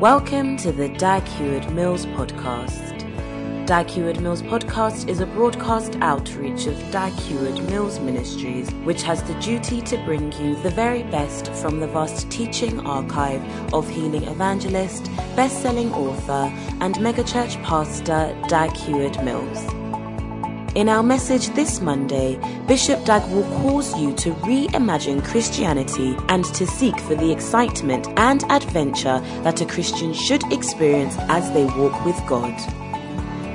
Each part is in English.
Welcome to the Dag Heward Mills podcast. Dag Heward Mills podcast is a broadcast outreach of Dag Heward Mills Ministries, which has the duty to bring you the very best from the vast teaching archive of healing evangelist, best-selling author, and megachurch pastor Dag Heward Mills. In our message this Monday, Bishop Dag will cause you to reimagine Christianity and to seek for the excitement and adventure that a Christian should experience as they walk with God.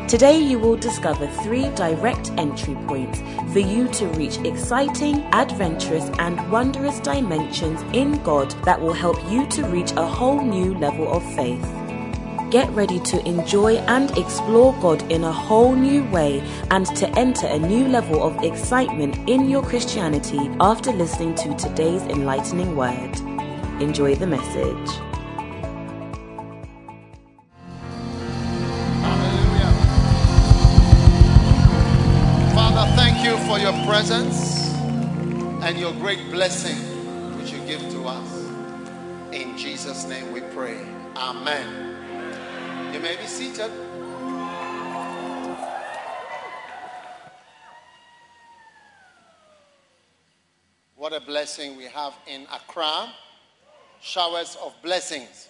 Today, you will discover three direct entry points for you to reach exciting, adventurous, and wondrous dimensions in God that will help you to reach a whole new level of faith. Get ready to enjoy and explore God in a whole new way and to enter a new level of excitement in your Christianity after listening to today's enlightening word. Enjoy the message. Hallelujah. Father, thank you for your presence and your great blessing which you give to us. In Jesus' name we pray. Amen. You may be seated. What a blessing we have in Accra. Showers of blessings.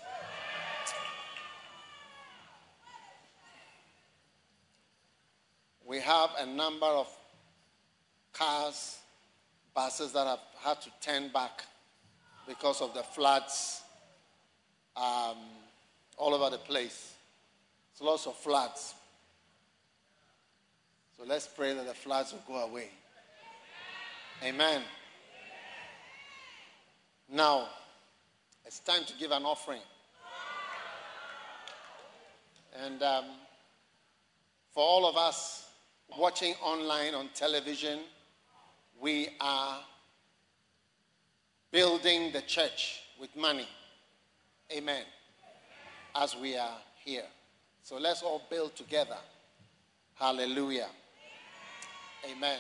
We have a number of cars, buses that have had to turn back because of the floods um, all over the place. It's lots of floods. So let's pray that the floods will go away. Amen. Now, it's time to give an offering. And um, for all of us watching online on television, we are building the church with money. Amen. As we are here. So let's all build together. Hallelujah. Amen.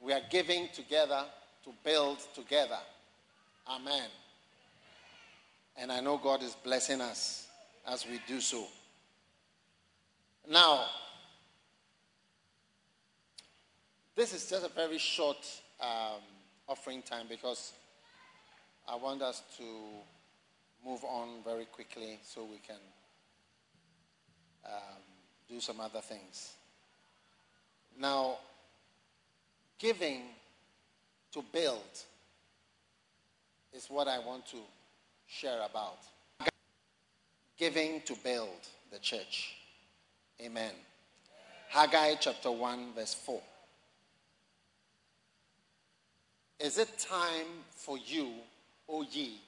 We are giving together to build together. Amen. And I know God is blessing us as we do so. Now, this is just a very short um, offering time because I want us to move on very quickly so we can um, do some other things. Now, giving to build is what I want to share about. Giving to build the church. Amen. Haggai chapter 1, verse 4. Is it time for you, O ye,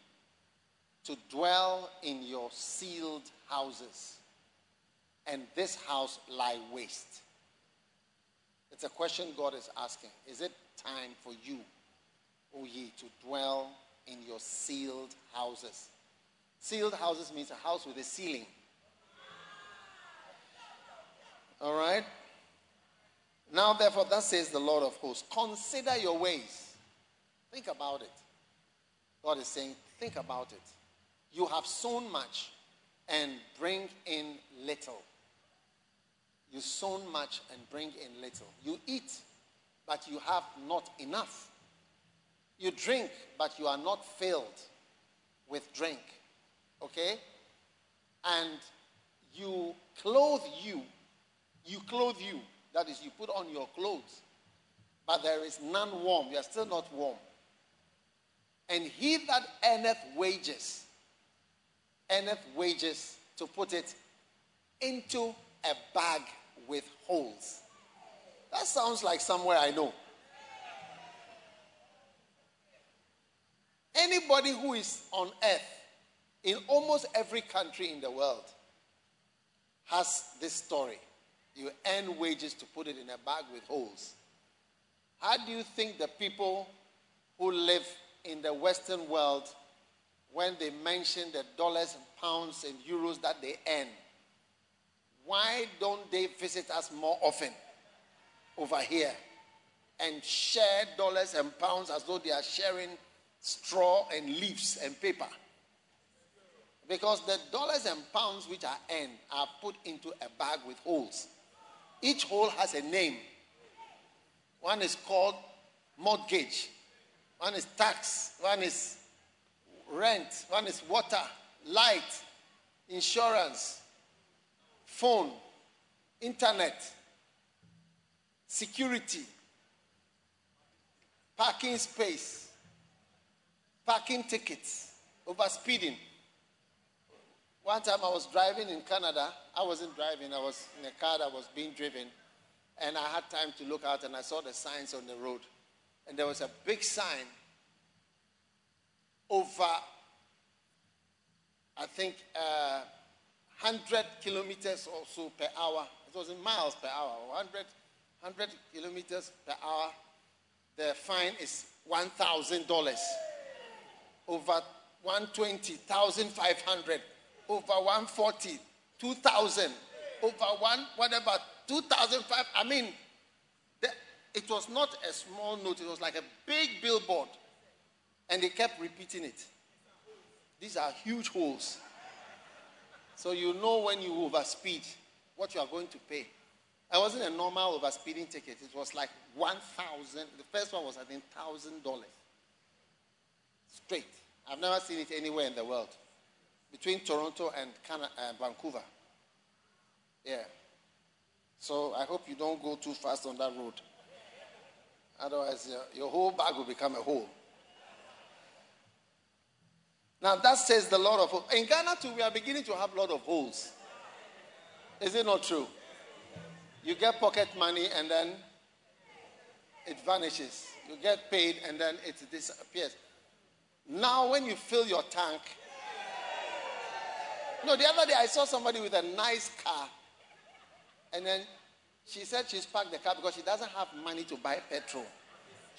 to dwell in your sealed houses, and this house lie waste? It's a question God is asking. Is it time for you, O ye, to dwell in your sealed houses? Sealed houses means a house with a ceiling. All right? Now, therefore, thus says the Lord of hosts consider your ways. Think about it. God is saying, think about it. You have sown much and bring in little. You sow much and bring in little. You eat, but you have not enough. You drink, but you are not filled with drink. Okay? And you clothe you. You clothe you. That is, you put on your clothes. But there is none warm. You are still not warm. And he that earneth wages, earneth wages to put it into a bag with holes. That sounds like somewhere I know. Anybody who is on earth, in almost every country in the world, has this story. You earn wages to put it in a bag with holes. How do you think the people who live in the Western world, when they mention the dollars and pounds and euros that they earn, why don't they visit us more often over here and share dollars and pounds as though they are sharing straw and leaves and paper? Because the dollars and pounds which are earned are put into a bag with holes. Each hole has a name. One is called mortgage, one is tax, one is rent, one is water, light, insurance, phone, internet, security, parking space, parking tickets, overspeeding. One time I was driving in Canada. I wasn't driving, I was in a car that was being driven. And I had time to look out and I saw the signs on the road. And there was a big sign over, I think, uh, 100 kilometers or so per hour. It was in miles per hour, 100, 100 kilometers per hour. The fine is $1,000. Over 120, 1,500 over 140, 2,000, over one, whatever, 2,005. I mean, the, it was not a small note, it was like a big billboard. And they kept repeating it. These are huge holes. So you know when you overspeed what you are going to pay. I wasn't a normal overspeeding ticket. It was like 1,000. The first one was, I think, $1,000. Straight. I've never seen it anywhere in the world between Toronto and Canada, uh, Vancouver. Yeah. So I hope you don't go too fast on that road. Otherwise, your, your whole bag will become a hole. Now that says the Lord of. In Ghana too, we are beginning to have a lot of holes. Is it not true? You get pocket money and then it vanishes. You get paid and then it disappears. Now, when you fill your tank, no, the other day I saw somebody with a nice car. And then she said she's parked the car because she doesn't have money to buy petrol.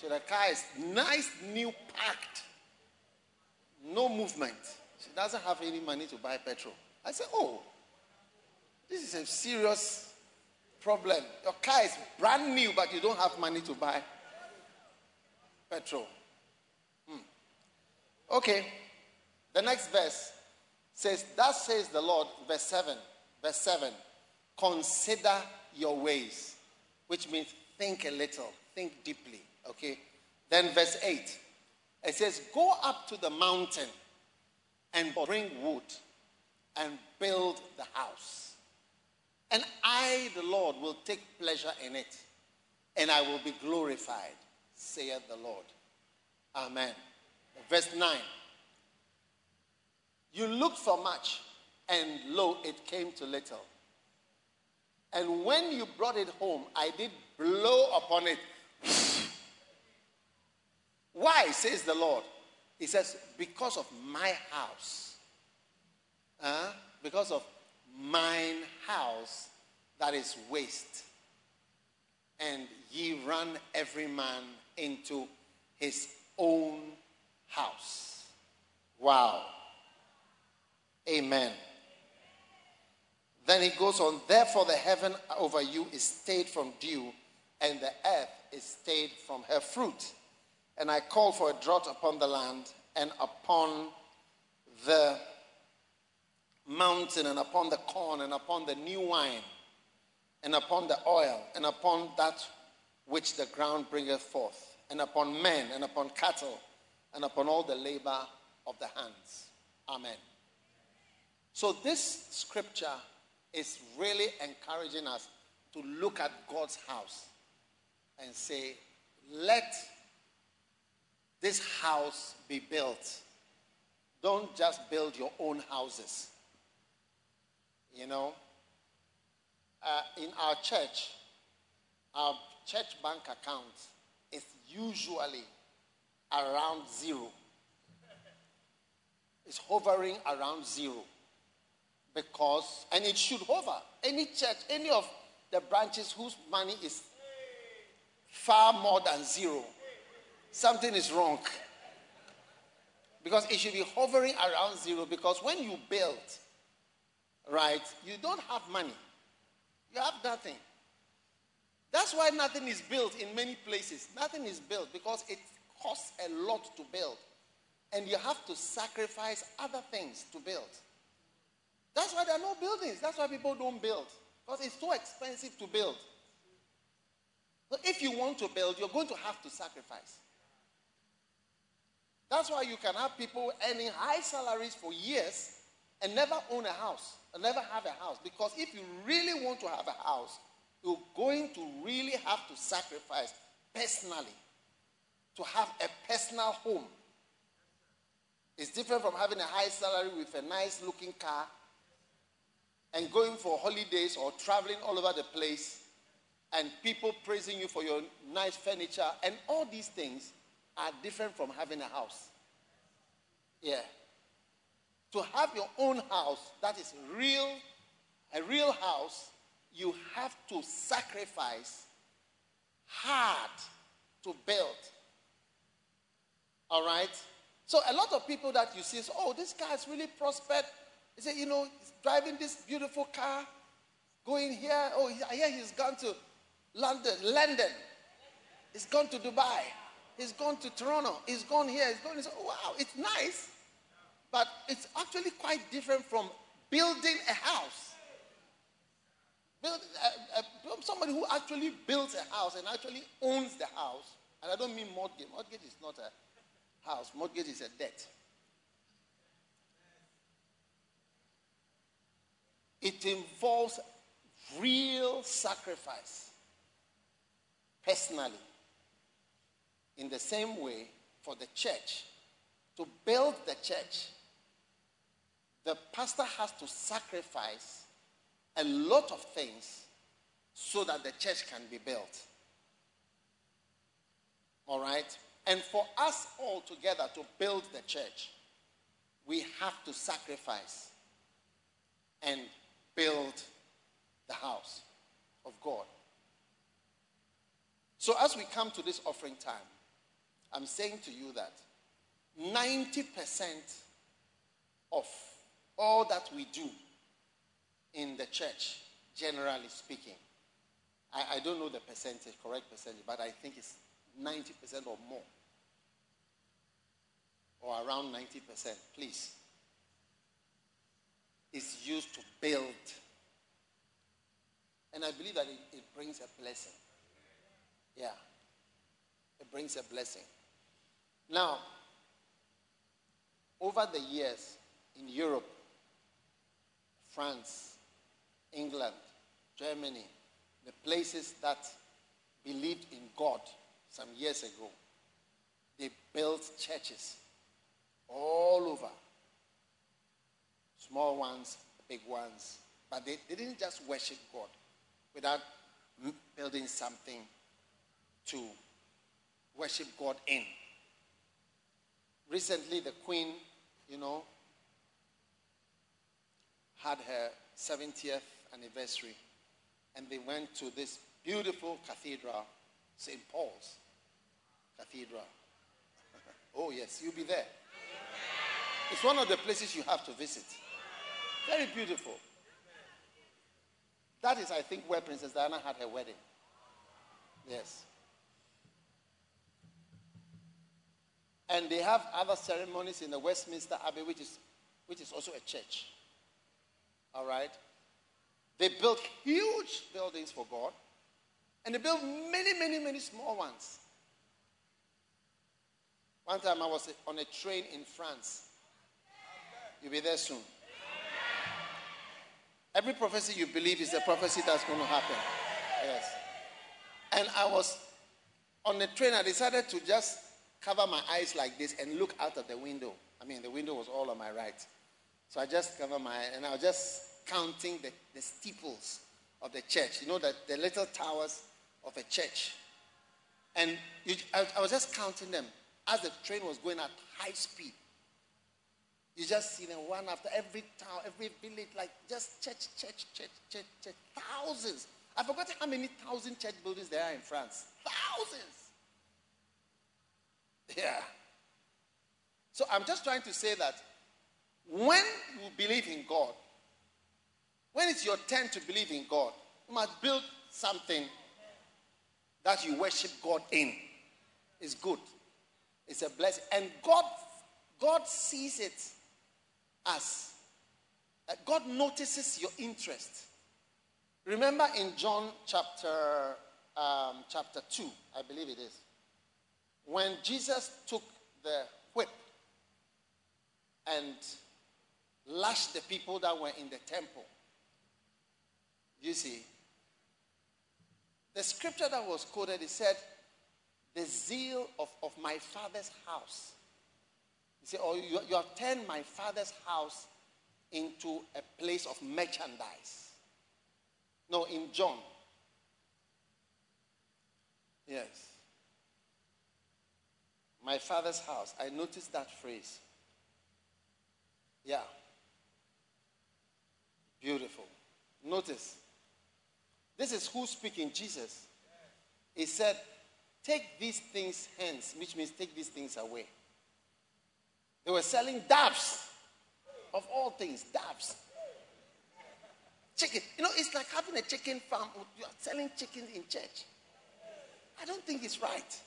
So the car is nice, new, packed. No movement. She doesn't have any money to buy petrol. I said, Oh, this is a serious problem. Your car is brand new, but you don't have money to buy petrol. Hmm. Okay. The next verse says, Thus says the Lord, verse 7, verse 7, consider your ways, which means think a little, think deeply. Okay? Then verse 8, it says, Go up to the mountain and oh. bring wood and build the house. And I, the Lord, will take pleasure in it, and I will be glorified, saith the Lord. Amen. Verse 9. You looked for much, and lo, it came to little. And when you brought it home, I did blow upon it. Why, says the Lord? He says, Because of my house. Uh, because of mine house that is waste. And ye run every man into his own house. Wow. Amen. Then he goes on, therefore the heaven over you is stayed from dew, and the earth is stayed from her fruit. And I call for a drought upon the land and upon the mountain and upon the corn and upon the new wine and upon the oil and upon that which the ground bringeth forth and upon men and upon cattle and upon all the labor of the hands. Amen. So, this scripture is really encouraging us to look at God's house and say, let this house be built. Don't just build your own houses. You know, uh, in our church, our church bank account is usually around zero. It's hovering around zero. Because, and it should hover. Any church, any of the branches whose money is far more than zero, something is wrong. Because it should be hovering around zero. Because when you build, right, you don't have money, you have nothing. That's why nothing is built in many places. Nothing is built because it costs a lot to build. And you have to sacrifice other things to build. That's why there are no buildings. That's why people don't build. Because it's so expensive to build. So if you want to build, you're going to have to sacrifice. That's why you can have people earning high salaries for years and never own a house, and never have a house. Because if you really want to have a house, you're going to really have to sacrifice personally to have a personal home. It's different from having a high salary with a nice looking car and going for holidays or traveling all over the place and people praising you for your nice furniture. And all these things are different from having a house. Yeah. To have your own house that is real, a real house, you have to sacrifice hard to build. All right? So a lot of people that you see say, oh, this guy is really prospered. He said, you know, he's driving this beautiful car, going here. Oh, I hear he's gone to London, London. He's gone to Dubai. He's gone to Toronto. He's gone here. He's gone. He's, wow, it's nice. But it's actually quite different from building a house. Build, uh, uh, somebody who actually builds a house and actually owns the house, and I don't mean mortgage. Mortgage is not a house, mortgage is a debt. It involves real sacrifice personally. In the same way, for the church, to build the church, the pastor has to sacrifice a lot of things so that the church can be built. All right? And for us all together to build the church, we have to sacrifice and build the house of God. So, as we come to this offering time, I'm saying to you that 90% of all that we do in the church, generally speaking, I, I don't know the percentage, correct percentage, but I think it's 90% or more. Or around 90%, please. Is used to build. And I believe that it, it brings a blessing. Yeah. It brings a blessing. Now, over the years in Europe, France, England, Germany, the places that believed in God some years ago, they built churches all over. Small ones, big ones. But they, they didn't just worship God without building something to worship God in. Recently, the Queen, you know, had her 70th anniversary, and they went to this beautiful cathedral, St. Paul's Cathedral. oh, yes, you'll be there. It's one of the places you have to visit. Very beautiful. That is, I think, where Princess Diana had her wedding. Yes. And they have other ceremonies in the Westminster Abbey, which is, which is also a church. All right? They built huge buildings for God, and they built many, many, many small ones. One time I was on a train in France. You'll be there soon. Every prophecy you believe is a prophecy that's going to happen. Yes. And I was on the train. I decided to just cover my eyes like this and look out of the window. I mean, the window was all on my right. So I just cover my and I was just counting the, the steeples of the church. You know, that the little towers of a church. And you, I, I was just counting them as the train was going at high speed. You just see them one after every town, every village, like just church, church, church, church, church. Thousands. I forgot how many thousand church buildings there are in France. Thousands. Yeah. So I'm just trying to say that when you believe in God, when it's your turn to believe in God, you must build something that you worship God in. It's good. It's a blessing. And God, God sees it as uh, God notices your interest. Remember in John chapter um, chapter two, I believe it is, when Jesus took the whip and lashed the people that were in the temple. You see, the scripture that was quoted, it said, The zeal of, of my father's house. He said, Oh, you, you have turned my father's house into a place of merchandise. No, in John. Yes. My father's house. I noticed that phrase. Yeah. Beautiful. Notice. This is who speaking, Jesus. He said, Take these things hence, which means take these things away. They were selling doves. Of all things, doves. Chicken. You know, it's like having a chicken farm. You are selling chickens in church. I don't think it's right.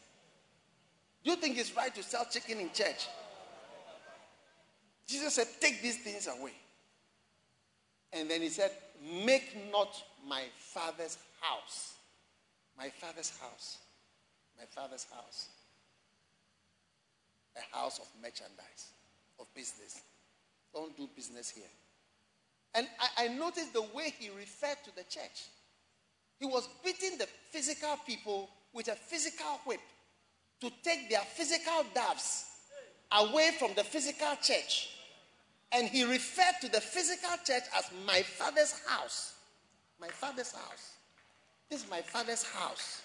You think it's right to sell chicken in church? Jesus said, Take these things away. And then he said, Make not my father's house. My father's house. My father's house. A house of merchandise, of business. Don't do business here. And I, I noticed the way he referred to the church. He was beating the physical people with a physical whip to take their physical doves away from the physical church. And he referred to the physical church as my father's house. My father's house. This is my father's house.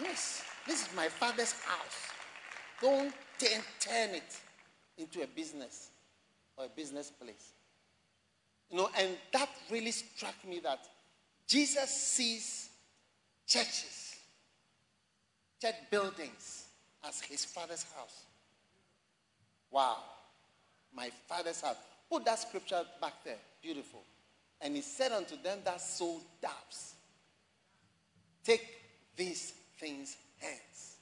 Yes, this is my father's house. Don't turn, turn it into a business or a business place. You know, and that really struck me that Jesus sees churches, church buildings as his father's house. Wow. My father's house. Put that scripture back there. Beautiful. And he said unto them that sold doves, Take these things hence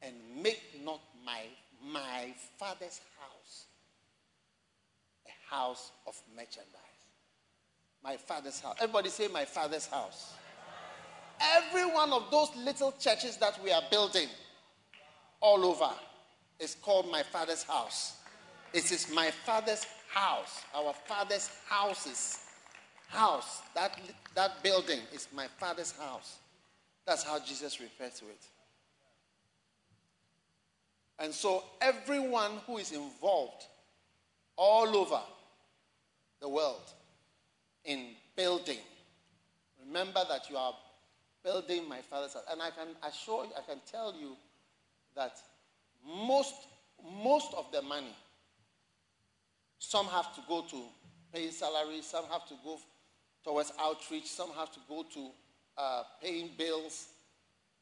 and make not my, my father's house a house of merchandise. My father's house. Everybody say, My father's house. Every one of those little churches that we are building all over is called my father's house. It is my father's house, our father's houses. House, that, that building is my father's house. That's how Jesus refers to it. And so, everyone who is involved all over the world in building, remember that you are building my father's house. And I can assure you, I can tell you that most, most of the money, some have to go to paying salaries, some have to go towards outreach, some have to go to uh, paying bills,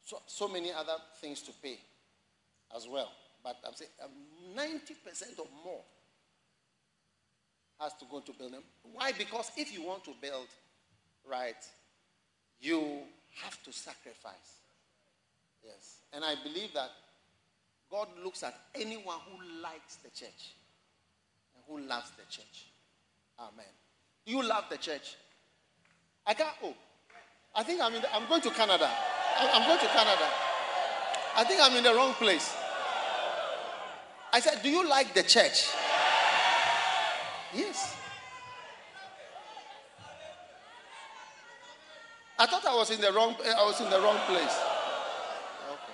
so, so many other things to pay as well. But I'm saying um, 90% or more has to go to build them. Why? Because if you want to build, right, you have to sacrifice. Yes. And I believe that God looks at anyone who likes the church and who loves the church. Amen. Do You love the church. I can't. Oh, I think I'm in. The, I'm going to Canada. I'm going to Canada. I think I'm in the wrong place. I said, "Do you like the church?" Yes. I thought I was in the wrong. I was in the wrong place. Okay.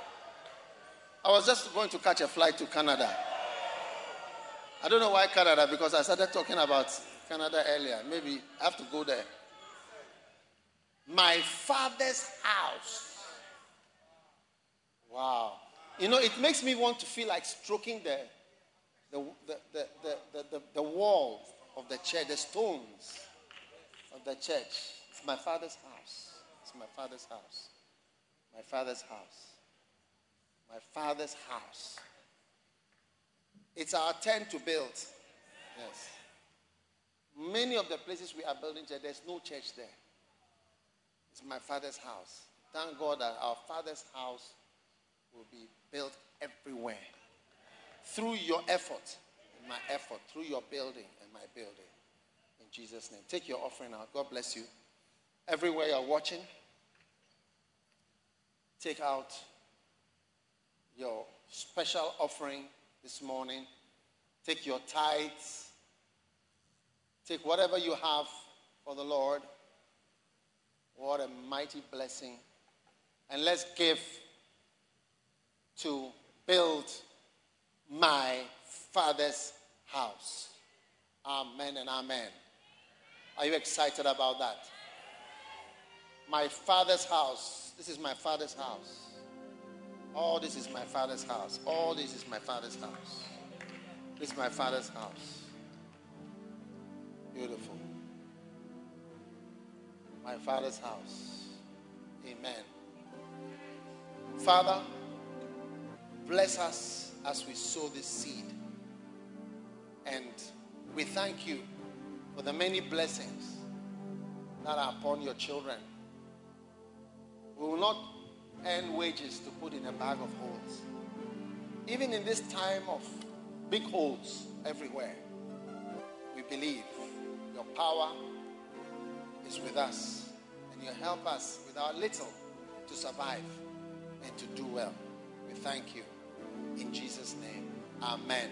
I was just going to catch a flight to Canada. I don't know why Canada because I started talking about Canada earlier. Maybe I have to go there. My father's house. Wow. You know, it makes me want to feel like stroking the, the, the, the, the, wall of the church, the stones of the church. It's my father's house. My father's house. My father's house. My father's house. It's our turn to build. Yes. Many of the places we are building there's no church there. It's my father's house. Thank God that our father's house will be built everywhere. Through your effort, my effort, through your building and my building. In Jesus' name. Take your offering out. God bless you. Everywhere you're watching, take out your special offering this morning. Take your tithes. Take whatever you have for the Lord. What a mighty blessing. And let's give to build my father's house. Amen and amen. Are you excited about that? My father's house. This is my father's house. All this is my father's house. All this is my father's house. This is my father's house. Beautiful. My father's house. Amen. Father, bless us as we sow this seed. And we thank you for the many blessings that are upon your children. We will not earn wages to put in a bag of holes. Even in this time of big holes everywhere, we believe your power is with us and you help us with our little to survive and to do well. We thank you. In Jesus' name, amen.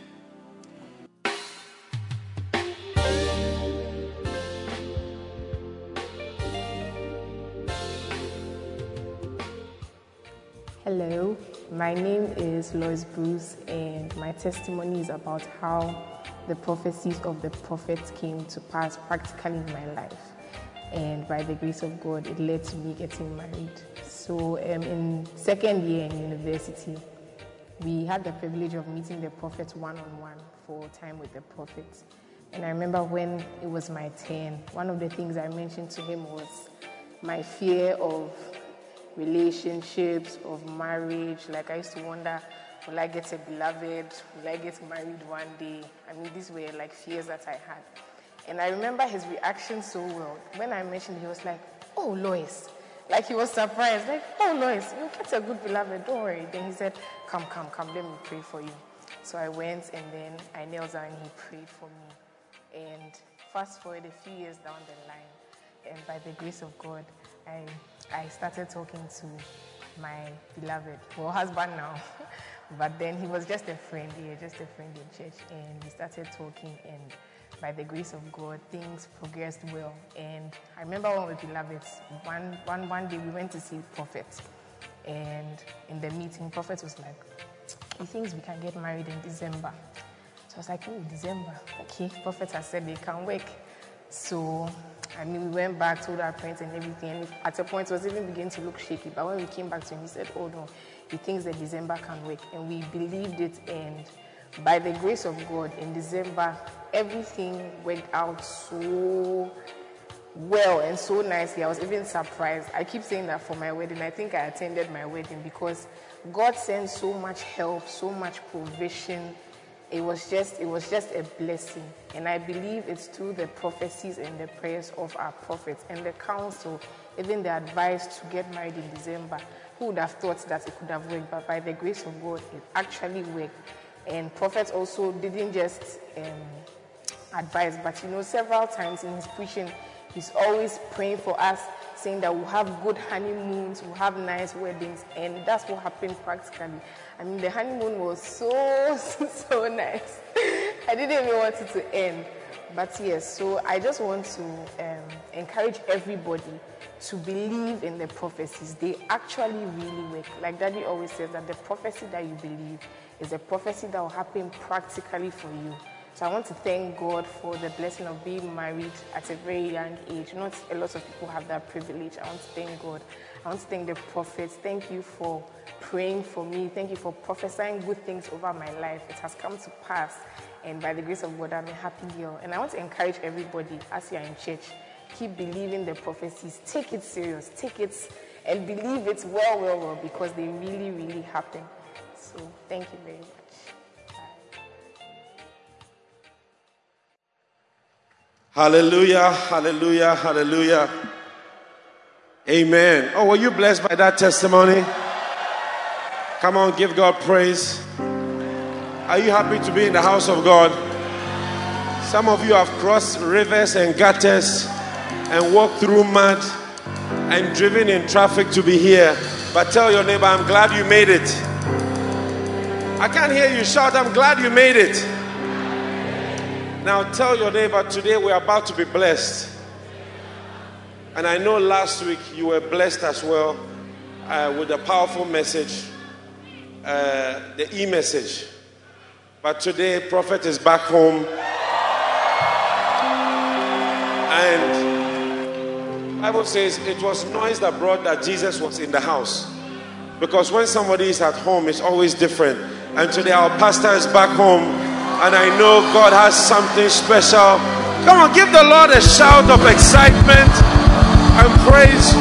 Hello, my name is Lois Bruce, and my testimony is about how the prophecies of the prophets came to pass practically in my life. And by the grace of God, it led to me getting married. So, um, in second year in university, we had the privilege of meeting the prophet one on one for time with the prophet. And I remember when it was my turn, one of the things I mentioned to him was my fear of relationships, of marriage. Like I used to wonder, will I get a beloved? Will I get married one day? I mean, these were like fears that I had. And I remember his reaction so well. When I mentioned, he was like, "Oh, Lois." Like he was surprised, like, "Oh, Lois, you get a good beloved. Don't worry." Then he said, "Come, come, come. Let me pray for you." So I went and then I knelt down and he prayed for me. And fast forward a few years down the line, and by the grace of God, I, I started talking to my beloved, well, husband now. but then he was just a friend, yeah, just a friend in church. And we started talking, and by the grace of God, things progressed well. And I remember when we were beloveds, one, one, one day we went to see Prophet. And in the meeting, Prophet was like, he thinks we can get married in December. So I was like, oh, December. Okay, Prophet has said they can work. So I mean, we went back, told our parents and everything. And at a point, it was even beginning to look shaky. But when we came back to him, he said, Oh no, he thinks that December can work. And we believed it. And by the grace of God, in December, everything went out so well and so nicely. I was even surprised. I keep saying that for my wedding. I think I attended my wedding because God sent so much help, so much provision it was just it was just a blessing. And i believe it's through the prophecies and the prayers of our prophets and the counsel even the advice to get married in december who would have thought that it could have worked but by the grace of god it actually worked. And prophets also didn't just um, advise but you know several times in his preaching he's always praying for us saying that we'll have good honeymoons we'll have nice weddings and that's what happened practically I mean, the honeymoon was so, so nice. I didn't even want it to end. But yes, so I just want to um, encourage everybody to believe in the prophecies. They actually really work. Like Daddy always says, that the prophecy that you believe is a prophecy that will happen practically for you. So I want to thank God for the blessing of being married at a very young age. Not a lot of people have that privilege. I want to thank God. I want to thank the prophets. Thank you for praying for me. Thank you for prophesying good things over my life. It has come to pass. And by the grace of God, I'm a happy girl. And I want to encourage everybody as you are in church, keep believing the prophecies. Take it serious. Take it and believe it well, well, well, because they really, really happen. So thank you very much. Hallelujah, hallelujah, hallelujah. Amen. Oh, were you blessed by that testimony? Come on, give God praise. Are you happy to be in the house of God? Some of you have crossed rivers and gutters and walked through mud and driven in traffic to be here. But tell your neighbor, I'm glad you made it. I can't hear you shout, I'm glad you made it. Now tell your neighbor, today we're about to be blessed. And I know last week you were blessed as well uh, with a powerful message, uh, the e message. But today, Prophet is back home. And Bible says it was noise that brought that Jesus was in the house. Because when somebody is at home, it's always different. And today our pastor is back home. And I know God has something special. Come on, give the Lord a shout of excitement and praise.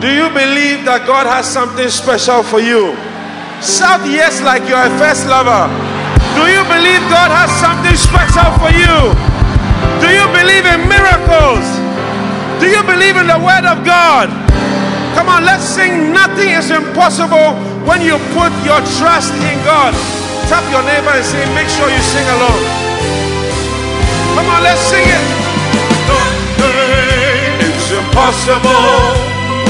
Do you believe that God has something special for you? Shout yes like you're a first lover. Do you believe God has something special for you? Do you believe in miracles? Do you believe in the Word of God? Come on, let's sing. Nothing is impossible when you put your trust in God. Tap your neighbor and say, make sure you sing along. Come on, let's sing it. Nothing is impossible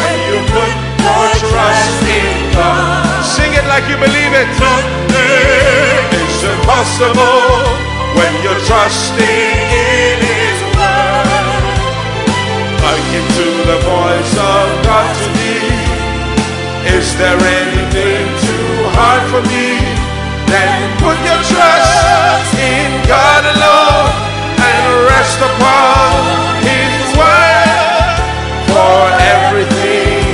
when you put your trust in God. Sing it like you believe it. Nothing is impossible when you're trusting in His word. Hearken to the voice of God to thee. Is there anything too hard for me? Then put your trust in God alone and rest upon His word for everything.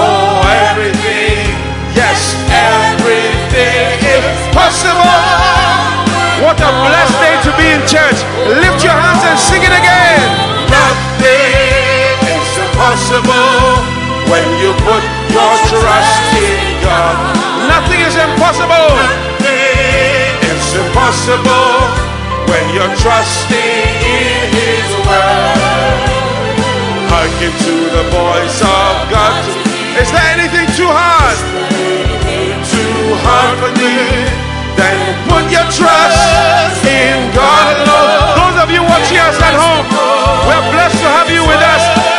Oh, everything. Yes, everything is possible. What a blessed day to be in church. Lift your hands and sing it again. Nothing is impossible when you put your trust in God. Nothing is impossible. Is when you're trusting in His word. Hearken to the voice of God. Is there anything too hard? Too hard for me? Then put your trust in God alone. Those of you watching us at home, we're blessed to have you with us.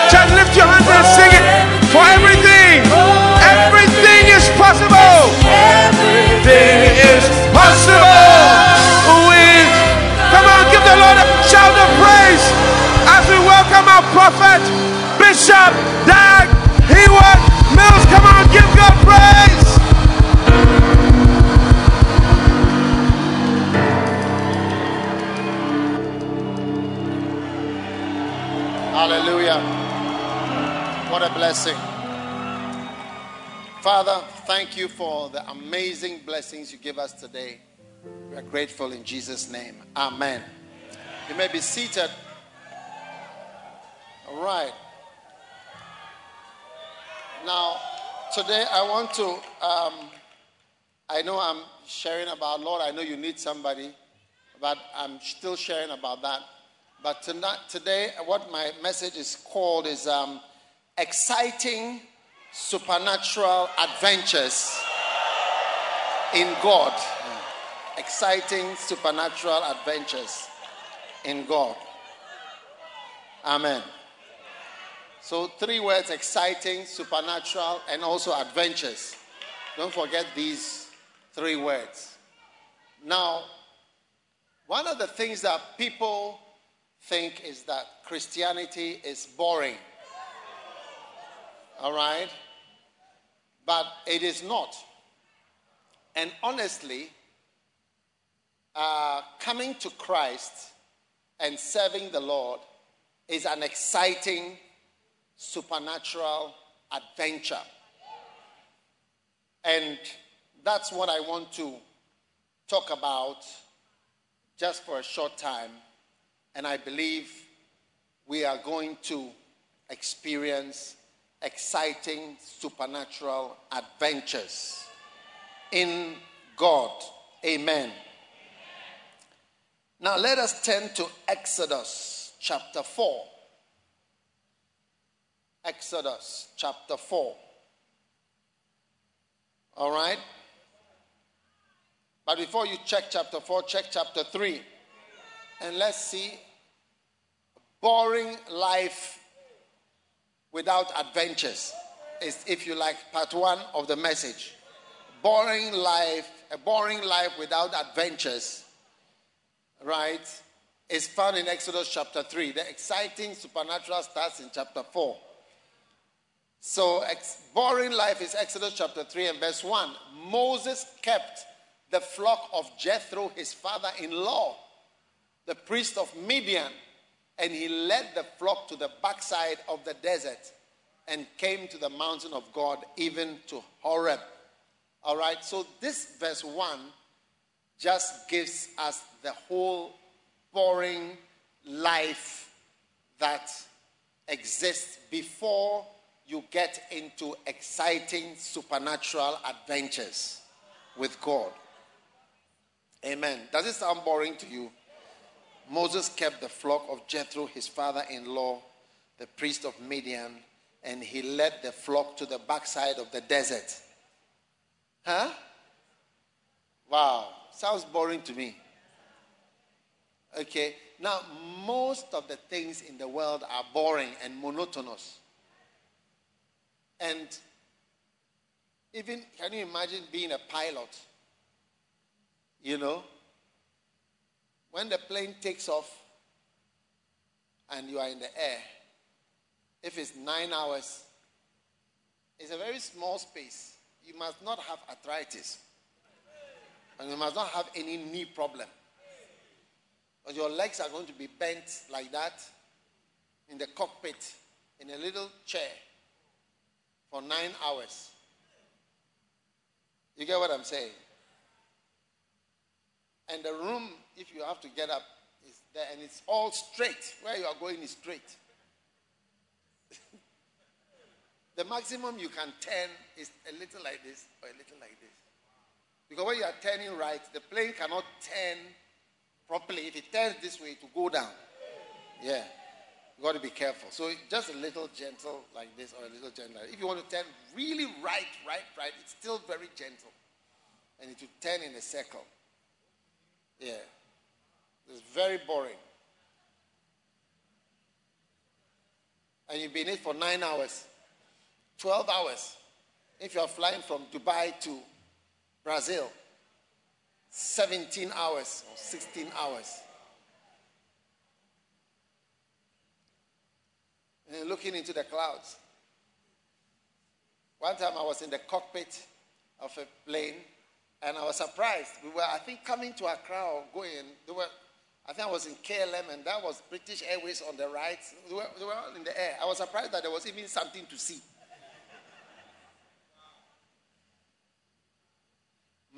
Blessings you give us today. We are grateful in Jesus' name. Amen. You may be seated. All right. Now, today I want to, um, I know I'm sharing about, Lord, I know you need somebody, but I'm still sharing about that. But tonight, today, what my message is called is um, exciting supernatural adventures in God. Exciting supernatural adventures in God. Amen. So, three words exciting, supernatural, and also adventures. Don't forget these three words. Now, one of the things that people think is that Christianity is boring. All right? But it is not. And honestly, uh, coming to Christ and serving the Lord is an exciting supernatural adventure. And that's what I want to talk about just for a short time. And I believe we are going to experience exciting supernatural adventures in God. Amen. Now let us turn to Exodus chapter 4. Exodus chapter 4. All right? But before you check chapter 4, check chapter 3. And let's see boring life without adventures is if you like part 1 of the message. Boring life, a boring life without adventures. Right? Is found in Exodus chapter 3. The exciting supernatural starts in chapter 4. So, ex- boring life is Exodus chapter 3 and verse 1. Moses kept the flock of Jethro, his father in law, the priest of Midian, and he led the flock to the backside of the desert and came to the mountain of God, even to Horeb. All right, so this verse 1 just gives us the whole boring life that exists before you get into exciting supernatural adventures with God. Amen. Does it sound boring to you? Moses kept the flock of Jethro, his father in law, the priest of Midian, and he led the flock to the backside of the desert. Huh? Wow. Sounds boring to me. Okay. Now, most of the things in the world are boring and monotonous. And even, can you imagine being a pilot? You know, when the plane takes off and you are in the air, if it's nine hours, it's a very small space. You must not have arthritis. And you must not have any knee problem. But your legs are going to be bent like that in the cockpit in a little chair for nine hours. You get what I'm saying? And the room, if you have to get up, is there and it's all straight. Where you are going is straight. The maximum you can turn is a little like this or a little like this. Because when you are turning right, the plane cannot turn properly. If it turns this way, to go down. Yeah. You got to be careful. So just a little gentle like this or a little gentle. If you want to turn really right, right, right, it's still very gentle. And it will turn in a circle. Yeah. It's very boring. And you've been in it for nine hours, 12 hours. If you're flying from Dubai to Brazil, 17 hours or 16 hours. And looking into the clouds. One time I was in the cockpit of a plane and I was surprised. We were, I think, coming to Accra or going. They were, I think I was in KLM, and that was British Airways on the right. They were, they were all in the air. I was surprised that there was even something to see.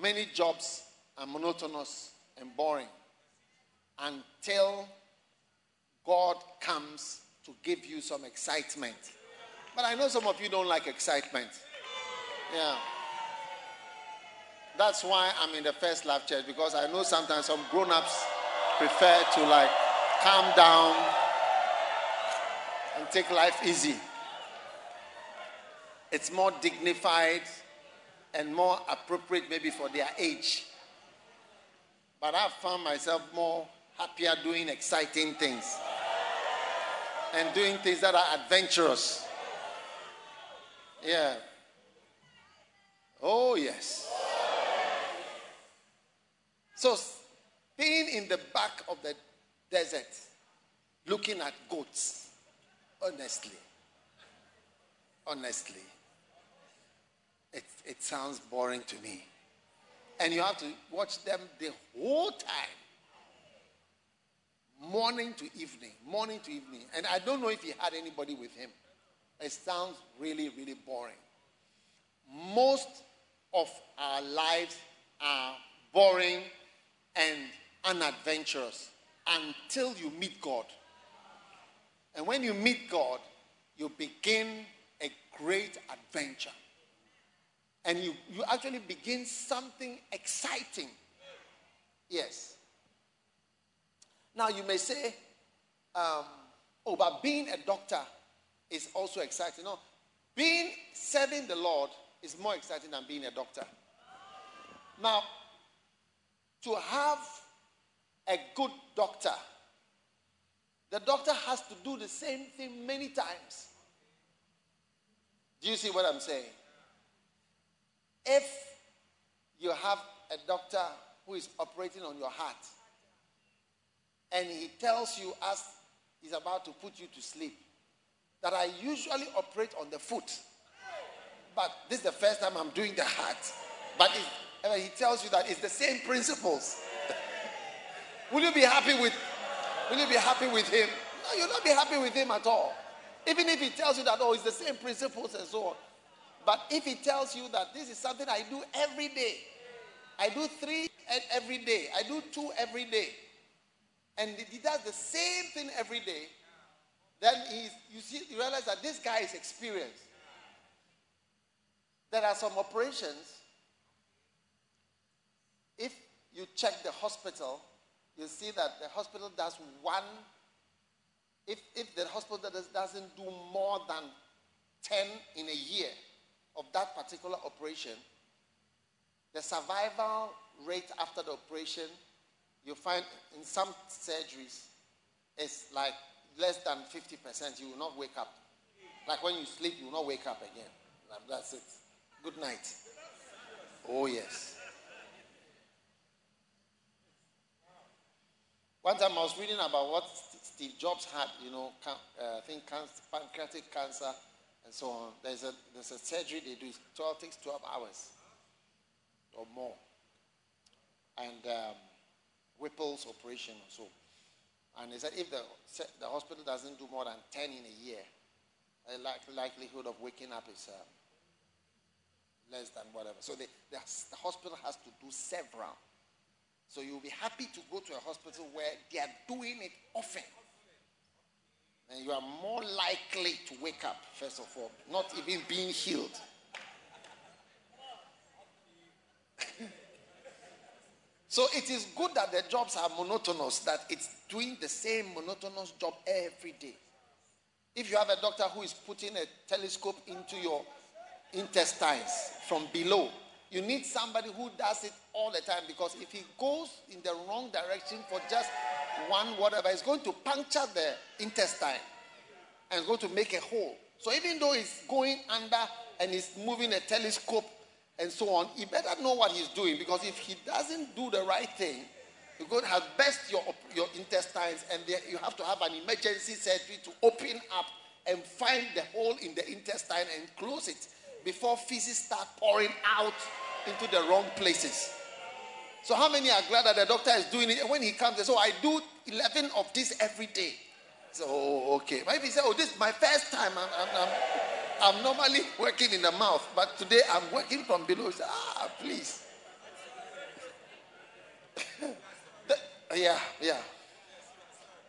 Many jobs are monotonous and boring until God comes to give you some excitement. But I know some of you don't like excitement. Yeah. That's why I'm in the first love church because I know sometimes some grown ups prefer to like calm down and take life easy. It's more dignified and more appropriate maybe for their age. But I've found myself more happier doing exciting things and doing things that are adventurous. Yeah. Oh, yes. So, being in the back of the desert, looking at goats, honestly, honestly, it, it sounds boring to me. And you have to watch them the whole time. Morning to evening, morning to evening. And I don't know if he had anybody with him. It sounds really, really boring. Most of our lives are boring and unadventurous until you meet God. And when you meet God, you begin a great adventure. And you, you actually begin something exciting. Yes. Now you may say, um, oh, but being a doctor is also exciting. No, being serving the Lord is more exciting than being a doctor. Now, to have a good doctor the doctor has to do the same thing many times. Do you see what I'm saying? If you have a doctor who is operating on your heart and he tells you as he's about to put you to sleep that I usually operate on the foot, but this is the first time I'm doing the heart. But he tells you that it's the same principles. will you be happy with? Will you be happy with him? No, you'll not be happy with him at all. Even if he tells you that oh, it's the same principles and so on. But if he tells you that this is something I do every day, I do three every day, I do two every day, and he does the same thing every day, then he's, you see, you realize that this guy is experienced. There are some operations. If you check the hospital, you see that the hospital does one. If, if the hospital does, doesn't do more than 10 in a year of that particular operation, the survival rate after the operation, you find in some surgeries, is like less than 50%. You will not wake up. Like when you sleep, you will not wake up again. That's it. Good night. Oh, yes. One time I was reading about what Steve Jobs had, you know, uh, I think cancer, pancreatic cancer and so on. There's a, there's a surgery they do, it 12, takes 12 hours or more. And um, Whipple's operation or so. And they said if the, the hospital doesn't do more than 10 in a year, the likelihood of waking up is um, less than whatever. So the, the, the hospital has to do several. So you'll be happy to go to a hospital where they are doing it often. And you are more likely to wake up, first of all, not even being healed. so it is good that the jobs are monotonous, that it's doing the same monotonous job every day. If you have a doctor who is putting a telescope into your intestines from below. You need somebody who does it all the time because if he goes in the wrong direction for just one whatever, is going to puncture the intestine and going to make a hole. So even though he's going under and he's moving a telescope and so on, he better know what he's doing because if he doesn't do the right thing, you're going to have burst your, your intestines and you have to have an emergency surgery to open up and find the hole in the intestine and close it before feces start pouring out into the wrong places. So, how many are glad that the doctor is doing it? And when he comes, they say, So, I do 11 of this every day. So, oh, okay. Maybe he say, Oh, this is my first time. I'm, I'm, I'm, I'm normally working in the mouth, but today I'm working from below. He Say, ah, please. the, yeah, yeah.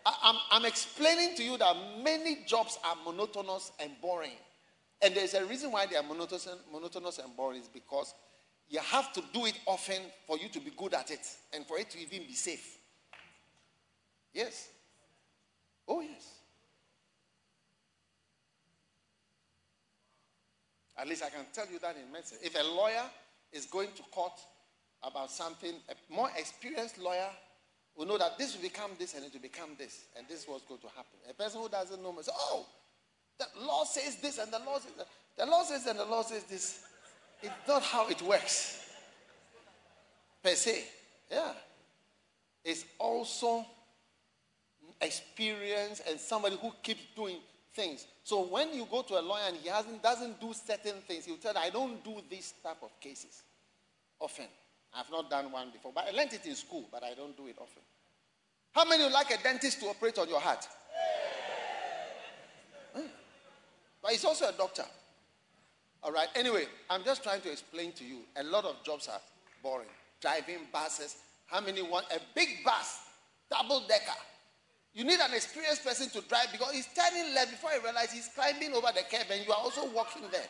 I, I'm, I'm explaining to you that many jobs are monotonous and boring. And there's a reason why they are monotonous, monotonous and boring is because you have to do it often for you to be good at it and for it to even be safe. Yes. Oh, yes. At least I can tell you that in medicine. If a lawyer is going to court about something, a more experienced lawyer will know that this will become this and it will become this, and this is what's going to happen. A person who doesn't know, says, oh, the law says this and the law says that. The law says and the law says this. It's not how it works. Per se. Yeah. It's also experience and somebody who keeps doing things. So when you go to a lawyer and he hasn't doesn't do certain things, he'll tell you, I don't do this type of cases often. I've not done one before. But I learned it in school, but I don't do it often. How many would like a dentist to operate on your heart? But he's also a doctor. All right. Anyway, I'm just trying to explain to you. A lot of jobs are boring. Driving buses. How many want a big bus, double decker? You need an experienced person to drive because he's turning left before he realizes he's climbing over the curb and you are also walking there.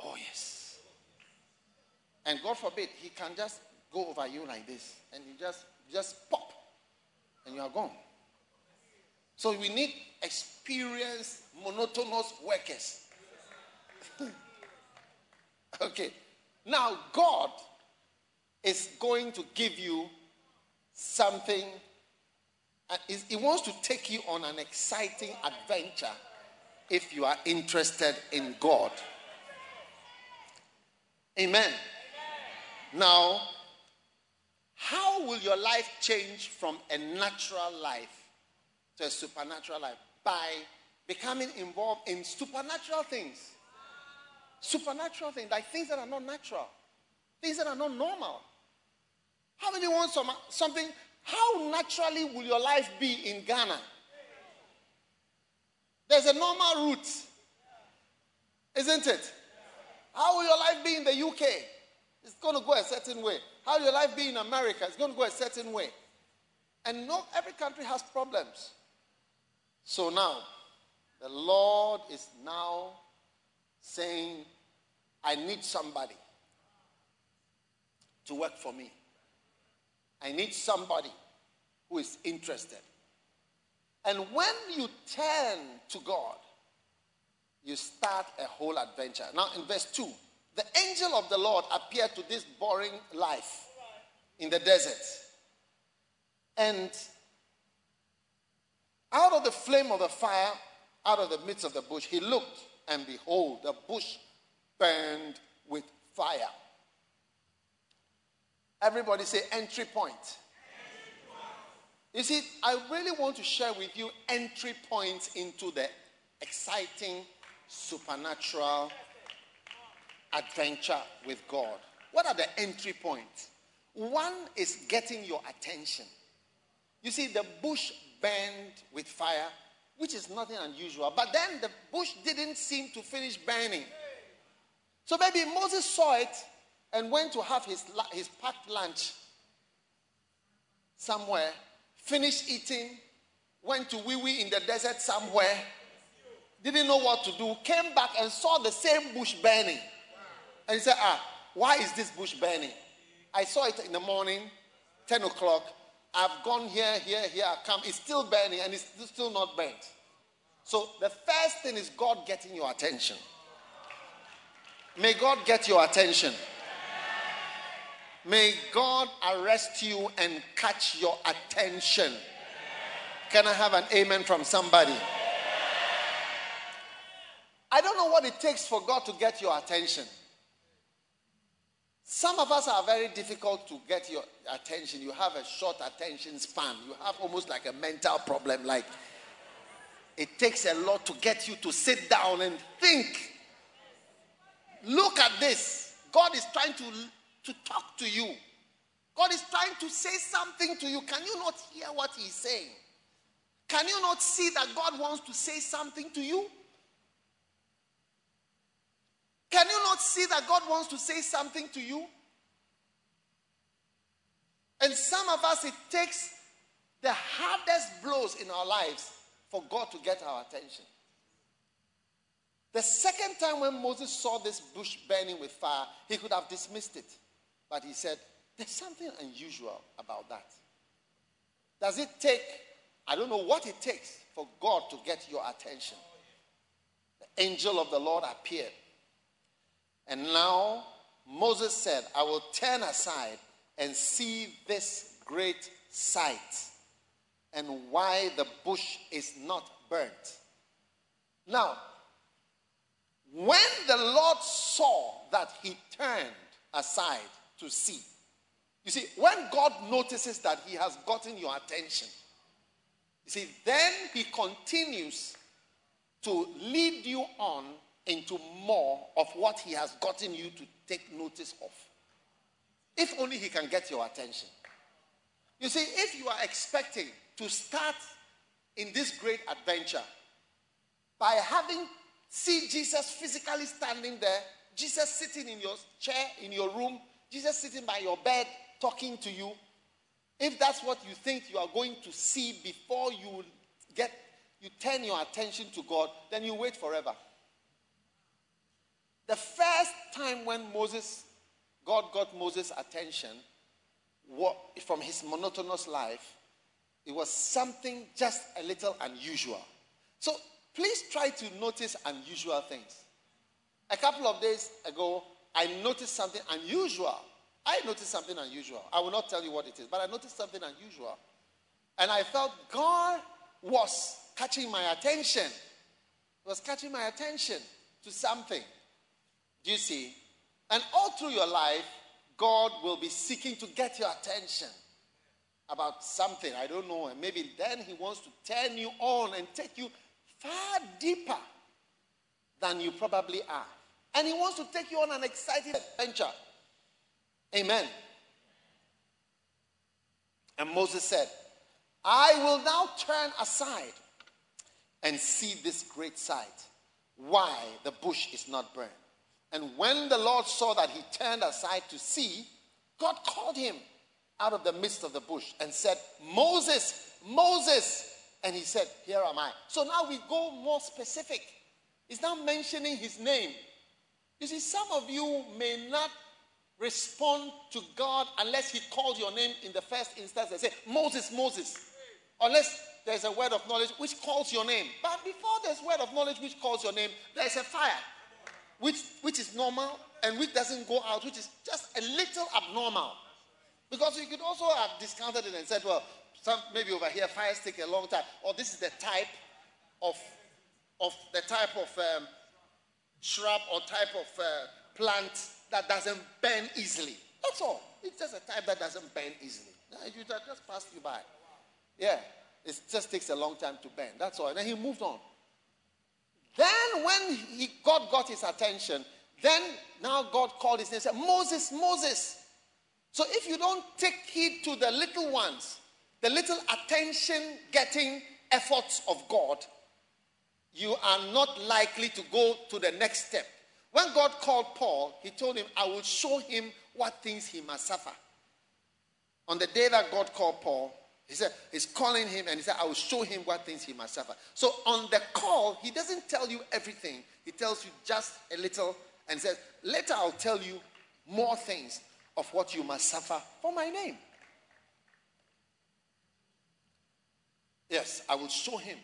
Oh, yes. And God forbid, he can just go over you like this and you just, just pop and you are gone. So we need experienced, monotonous workers. okay. Now, God is going to give you something uh, And he wants to take you on an exciting adventure if you are interested in God. Amen. Now, how will your life change from a natural life to a supernatural life? By becoming involved in supernatural things. Supernatural things, like things that are not natural, things that are not normal. How many want some, something? How naturally will your life be in Ghana? There's a normal route, isn't it? How will your life be in the UK? It's going to go a certain way. How will your life be in America? It's going to go a certain way. And not every country has problems. So now, the Lord is now saying, I need somebody to work for me. I need somebody who is interested. And when you turn to God, you start a whole adventure. Now, in verse 2, the angel of the Lord appeared to this boring life in the desert. And out of the flame of the fire, out of the midst of the bush, he looked, and behold, the bush burned with fire. Everybody say entry point. You see, I really want to share with you entry points into the exciting supernatural adventure with God. What are the entry points? One is getting your attention. You see, the bush burned with fire, which is nothing unusual. But then the bush didn't seem to finish burning. So maybe Moses saw it and went to have his, his packed lunch somewhere, finished eating, went to wee wee in the desert somewhere, didn't know what to do, came back and saw the same bush burning. And he said, Ah, why is this bush burning? I saw it in the morning, 10 o'clock. I've gone here, here, here, I come. It's still burning and it's still not burnt. So the first thing is God getting your attention. May God get your attention. May God arrest you and catch your attention. Can I have an amen from somebody? I don't know what it takes for God to get your attention. Some of us are very difficult to get your attention. You have a short attention span. You have almost like a mental problem. Like it takes a lot to get you to sit down and think. Look at this. God is trying to, to talk to you. God is trying to say something to you. Can you not hear what He's saying? Can you not see that God wants to say something to you? Can you not see that God wants to say something to you? And some of us, it takes the hardest blows in our lives for God to get our attention. The second time when Moses saw this bush burning with fire, he could have dismissed it. But he said, There's something unusual about that. Does it take, I don't know what it takes for God to get your attention? The angel of the Lord appeared and now Moses said, I will turn aside and see this great sight and why the bush is not burnt. Now, when the Lord saw that he turned aside to see, you see, when God notices that he has gotten your attention, you see, then he continues to lead you on into more of what he has gotten you to take notice of. If only he can get your attention. You see, if you are expecting to start in this great adventure by having see Jesus physically standing there, Jesus sitting in your chair in your room, Jesus sitting by your bed talking to you, if that's what you think you are going to see before you get you turn your attention to God, then you wait forever. The first time when Moses, God got Moses' attention what, from his monotonous life, it was something just a little unusual. So please try to notice unusual things. A couple of days ago, I noticed something unusual. I noticed something unusual. I will not tell you what it is, but I noticed something unusual. And I felt God was catching my attention. He was catching my attention to something. Do you see? And all through your life, God will be seeking to get your attention about something. I don't know. And maybe then He wants to turn you on and take you far deeper than you probably are. And He wants to take you on an exciting adventure. Amen. And Moses said, I will now turn aside and see this great sight, why the bush is not burned. And when the Lord saw that he turned aside to see, God called him out of the midst of the bush and said, Moses, Moses. And he said, Here am I. So now we go more specific. He's now mentioning his name. You see, some of you may not respond to God unless he calls your name in the first instance and say, Moses, Moses. Unless there's a word of knowledge which calls your name. But before there's word of knowledge which calls your name, there's a fire which, which is normal and which doesn't go out, which is just a little abnormal. Because you could also have discounted it and said, well, some, maybe over here fires take a long time, or this is the type of, of the type of um, shrub or type of uh, plant that doesn't burn easily. That's all. It's just a type that doesn't burn easily. You just passed you by. Yeah. It just takes a long time to burn. That's all. And then he moved on. Then when he, God got his attention, then now God called his name and said, Moses, Moses. So if you don't take heed to the little ones, the little attention getting efforts of God, you are not likely to go to the next step. When God called Paul, he told him, I will show him what things he must suffer. On the day that God called Paul, he said, He's calling him and he said, I will show him what things he must suffer. So on the call, he doesn't tell you everything, he tells you just a little and says, Later I'll tell you more things of what you must suffer for my name. Yes, I will show him.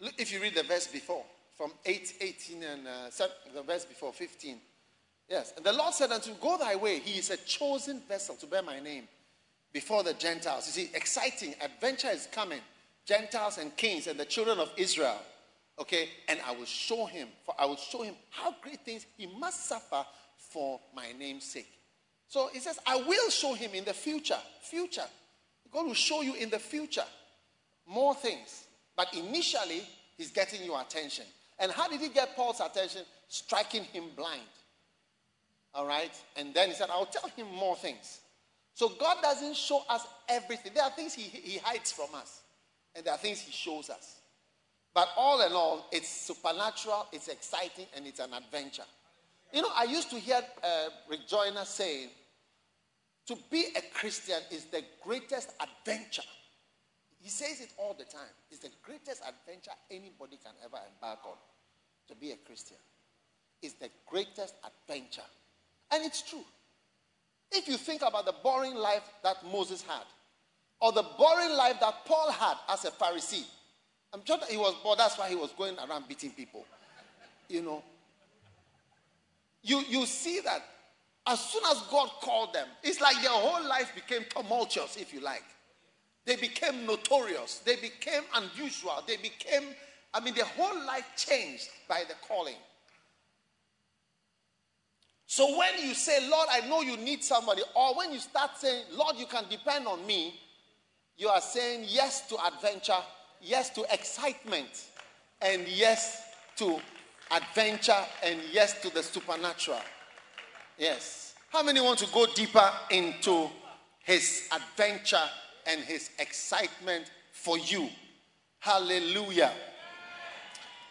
Look, if you read the verse before, from 8, 18 and uh, the verse before 15. Yes, and the Lord said unto him, Go thy way. He is a chosen vessel to bear my name before the Gentiles. You see, exciting adventure is coming. Gentiles and kings and the children of Israel. Okay, and I will show him, for I will show him how great things he must suffer for my name's sake. So he says, I will show him in the future. Future. God will show you in the future more things. But initially, he's getting your attention. And how did he get Paul's attention? Striking him blind. All right? And then he said, I'll tell him more things. So God doesn't show us everything. There are things he, he hides from us, and there are things he shows us. But all in all, it's supernatural, it's exciting, and it's an adventure. You know, I used to hear uh, Rick Joyner saying, to be a Christian is the greatest adventure. He says it all the time. It's the greatest adventure anybody can ever embark on. To be a Christian is the greatest adventure. And it's true. If you think about the boring life that Moses had, or the boring life that Paul had as a Pharisee, I'm sure that he was bored. That's why he was going around beating people. You know, you, you see that as soon as God called them, it's like their whole life became tumultuous, if you like. They became notorious. They became unusual. They became, I mean, their whole life changed by the calling. So when you say, Lord, I know you need somebody, or when you start saying, Lord, you can depend on me, you are saying yes to adventure, yes to excitement, and yes to adventure, and yes to the supernatural. Yes. How many want to go deeper into his adventure and his excitement for you? Hallelujah.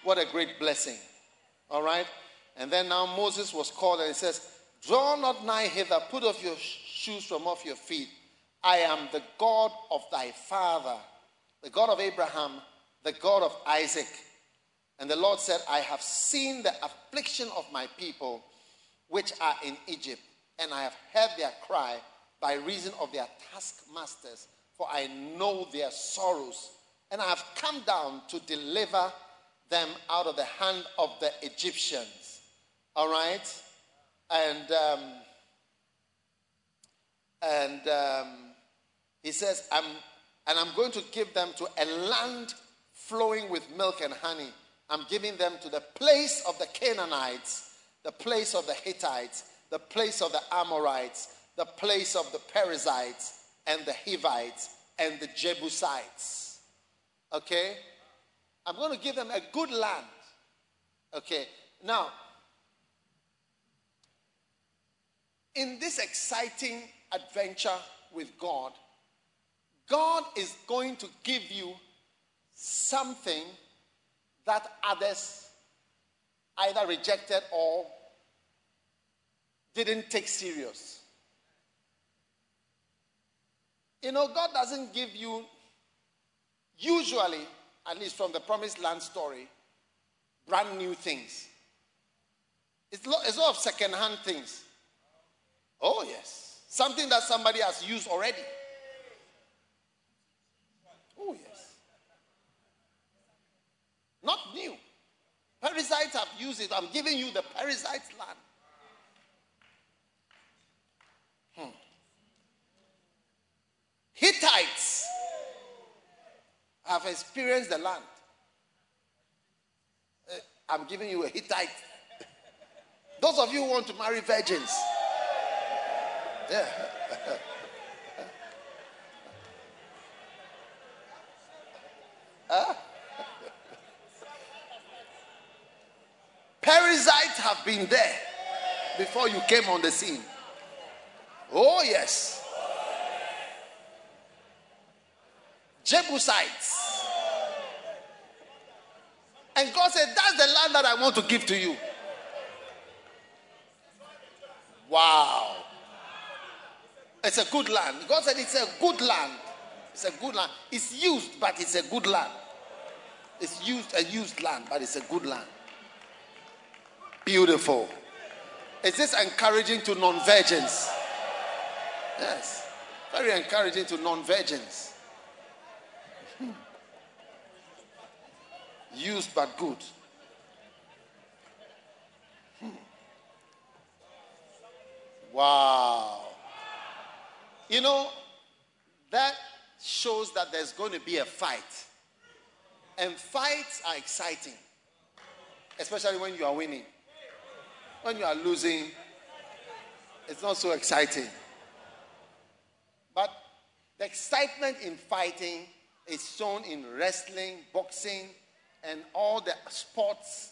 What a great blessing. All right. And then now Moses was called and he says, Draw not nigh hither, put off your shoes from off your feet. I am the God of thy father, the God of Abraham, the God of Isaac. And the Lord said, I have seen the affliction of my people which are in Egypt, and I have heard their cry by reason of their taskmasters, for I know their sorrows. And I have come down to deliver them out of the hand of the Egyptians. All right? And, um, and um, he says, I'm, and I'm going to give them to a land flowing with milk and honey. I'm giving them to the place of the Canaanites, the place of the Hittites, the place of the Amorites, the place of the Perizzites, and the Hivites, and the Jebusites. Okay? I'm going to give them a good land. Okay? Now, in this exciting adventure with God, God is going to give you something that others either rejected or didn't take serious. You know, God doesn't give you, usually, at least from the promised land story, brand new things. It's, it's a lot of second-hand things. Oh, yes. Something that somebody has used already. Oh, yes. Not new. Perizzites have used it. I'm giving you the Perizzites land. Hmm. Hittites have experienced the land. Uh, I'm giving you a Hittite. Those of you who want to marry virgins. Yeah. Perizzites have been there before you came on the scene. Oh, yes. Jebusites. And God said, That's the land that I want to give to you. Wow. It's a good land. God said it's a good land. It's a good land. It's used, but it's a good land. It's used, a used land, but it's a good land. Beautiful. Is this encouraging to non virgins? Yes. Very encouraging to non virgins. Hmm. Used but good. Hmm. Wow. You know, that shows that there's going to be a fight. And fights are exciting, especially when you are winning. When you are losing, it's not so exciting. But the excitement in fighting is shown in wrestling, boxing, and all the sports,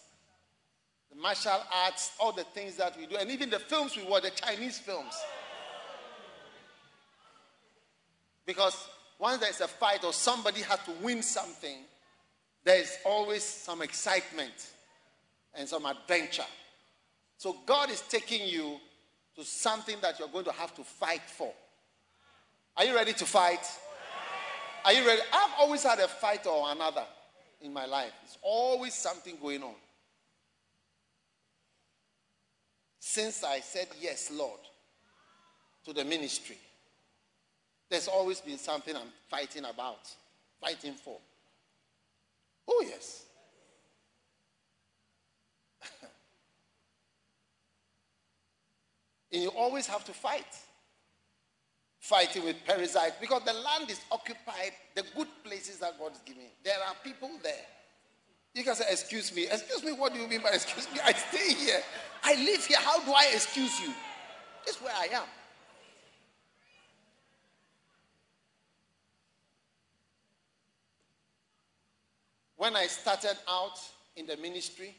the martial arts, all the things that we do, and even the films we watch, the Chinese films. Because once there's a fight or somebody has to win something, there's always some excitement and some adventure. So God is taking you to something that you're going to have to fight for. Are you ready to fight? Are you ready? I've always had a fight or another in my life. It's always something going on. Since I said yes, Lord, to the ministry, there's always been something I'm fighting about, fighting for. Oh, yes. and you always have to fight fighting with Perizzites because the land is occupied, the good places that God is giving. There are people there. You can say, Excuse me. Excuse me, what do you mean by excuse me? I stay here. I live here. How do I excuse you? This is where I am. When I started out in the ministry,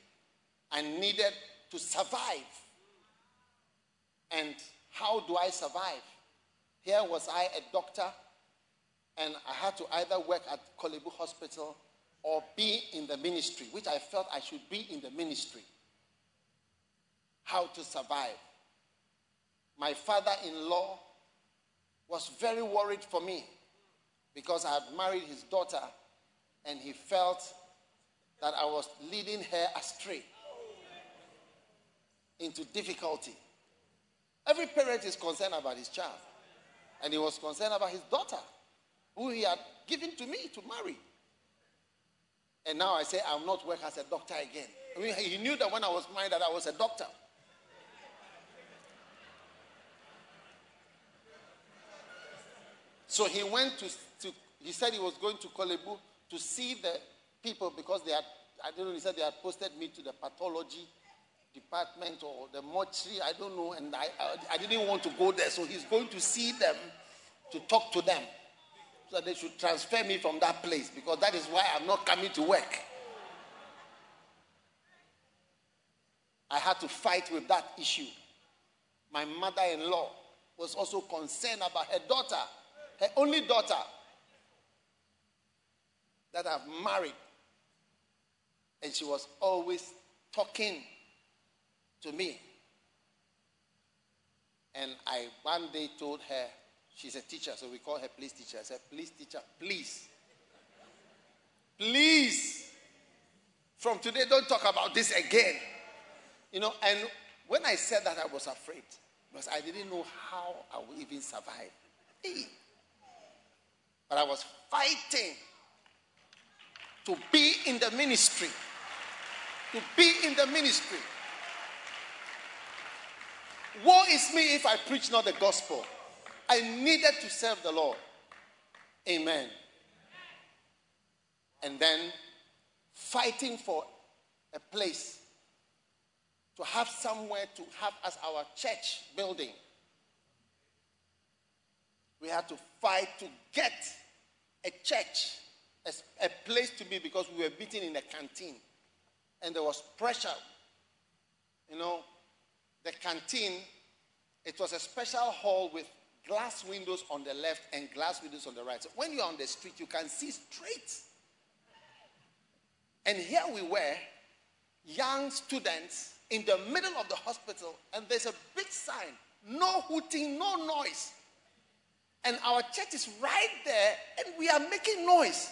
I needed to survive. And how do I survive? Here was I, a doctor, and I had to either work at Korle Bu Hospital or be in the ministry, which I felt I should be in the ministry. How to survive. My father in law was very worried for me because I had married his daughter and he felt that I was leading her astray into difficulty. Every parent is concerned about his child. And he was concerned about his daughter, who he had given to me to marry. And now I say, I'll not work as a doctor again. I mean, he knew that when I was married that I was a doctor. So he went to, to he said he was going to Korle Bu to see the people because they had, I don't know, he said they had posted me to the pathology department or the mortuary, I don't know, and I, I, I didn't want to go there. So he's going to see them to talk to them so that they should transfer me from that place because that is why I'm not coming to work. I had to fight with that issue. My mother in law was also concerned about her daughter, her only daughter that I've married. And she was always talking to me. And I one day told her, she's a teacher, so we call her please teacher. I said, please teacher, please. Please. From today, don't talk about this again. You know, and when I said that, I was afraid because I didn't know how I would even survive. But I was fighting to be in the ministry. To be in the ministry. Woe is me if I preach not the gospel. I needed to serve the Lord. Amen. And then fighting for a place to have somewhere to have as our church building. We had to fight to get a church, a, a place to be because we were beaten in the canteen. And there was pressure. You know, the canteen, it was a special hall with glass windows on the left and glass windows on the right. So when you're on the street, you can see straight. And here we were, young students in the middle of the hospital, and there's a big sign no hooting, no noise. And our church is right there, and we are making noise.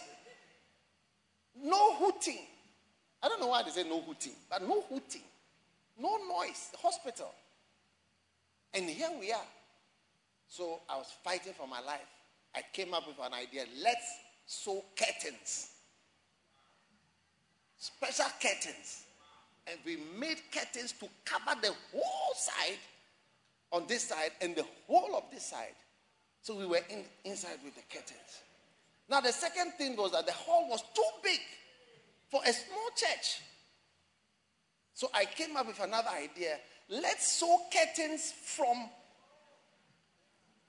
No hooting. I don't know why they say no hooting, but no hooting. No noise, the hospital. And here we are. So I was fighting for my life. I came up with an idea. Let's sew curtains. Special curtains. And we made curtains to cover the whole side on this side and the whole of this side. So we were in, inside with the curtains. Now, the second thing was that the hall was too big for a small church. So I came up with another idea. Let's sew curtains from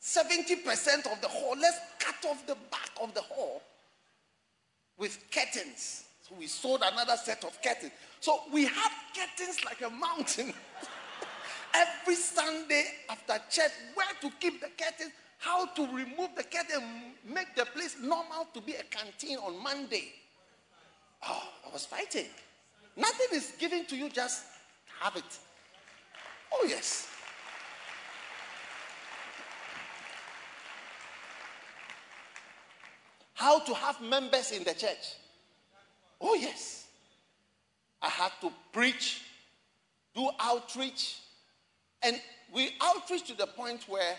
70% of the hall. Let's cut off the back of the hall with curtains. So we sewed another set of curtains. So we had curtains like a mountain. Every Sunday after church, where to keep the curtains, how to remove the curtain, make the place normal to be a canteen on Monday. Oh, I was fighting. Nothing is given to you, just have it. Oh, yes. How to have members in the church. Oh, yes. I had to preach, do outreach, and we outreach to the point where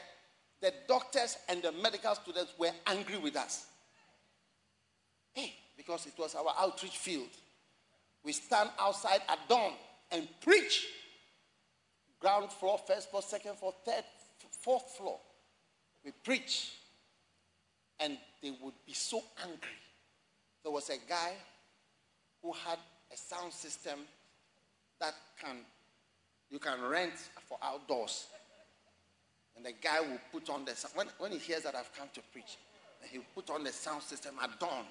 the doctors and the medical students were angry with us. Hey, because it was our outreach field. We stand outside at dawn and preach. Ground floor, first floor, second floor, third, fourth floor. We preach. And they would be so angry. There was a guy who had a sound system that can you can rent for outdoors. And the guy will put on the when when he hears that I've come to preach, he'll put on the sound system at dawn.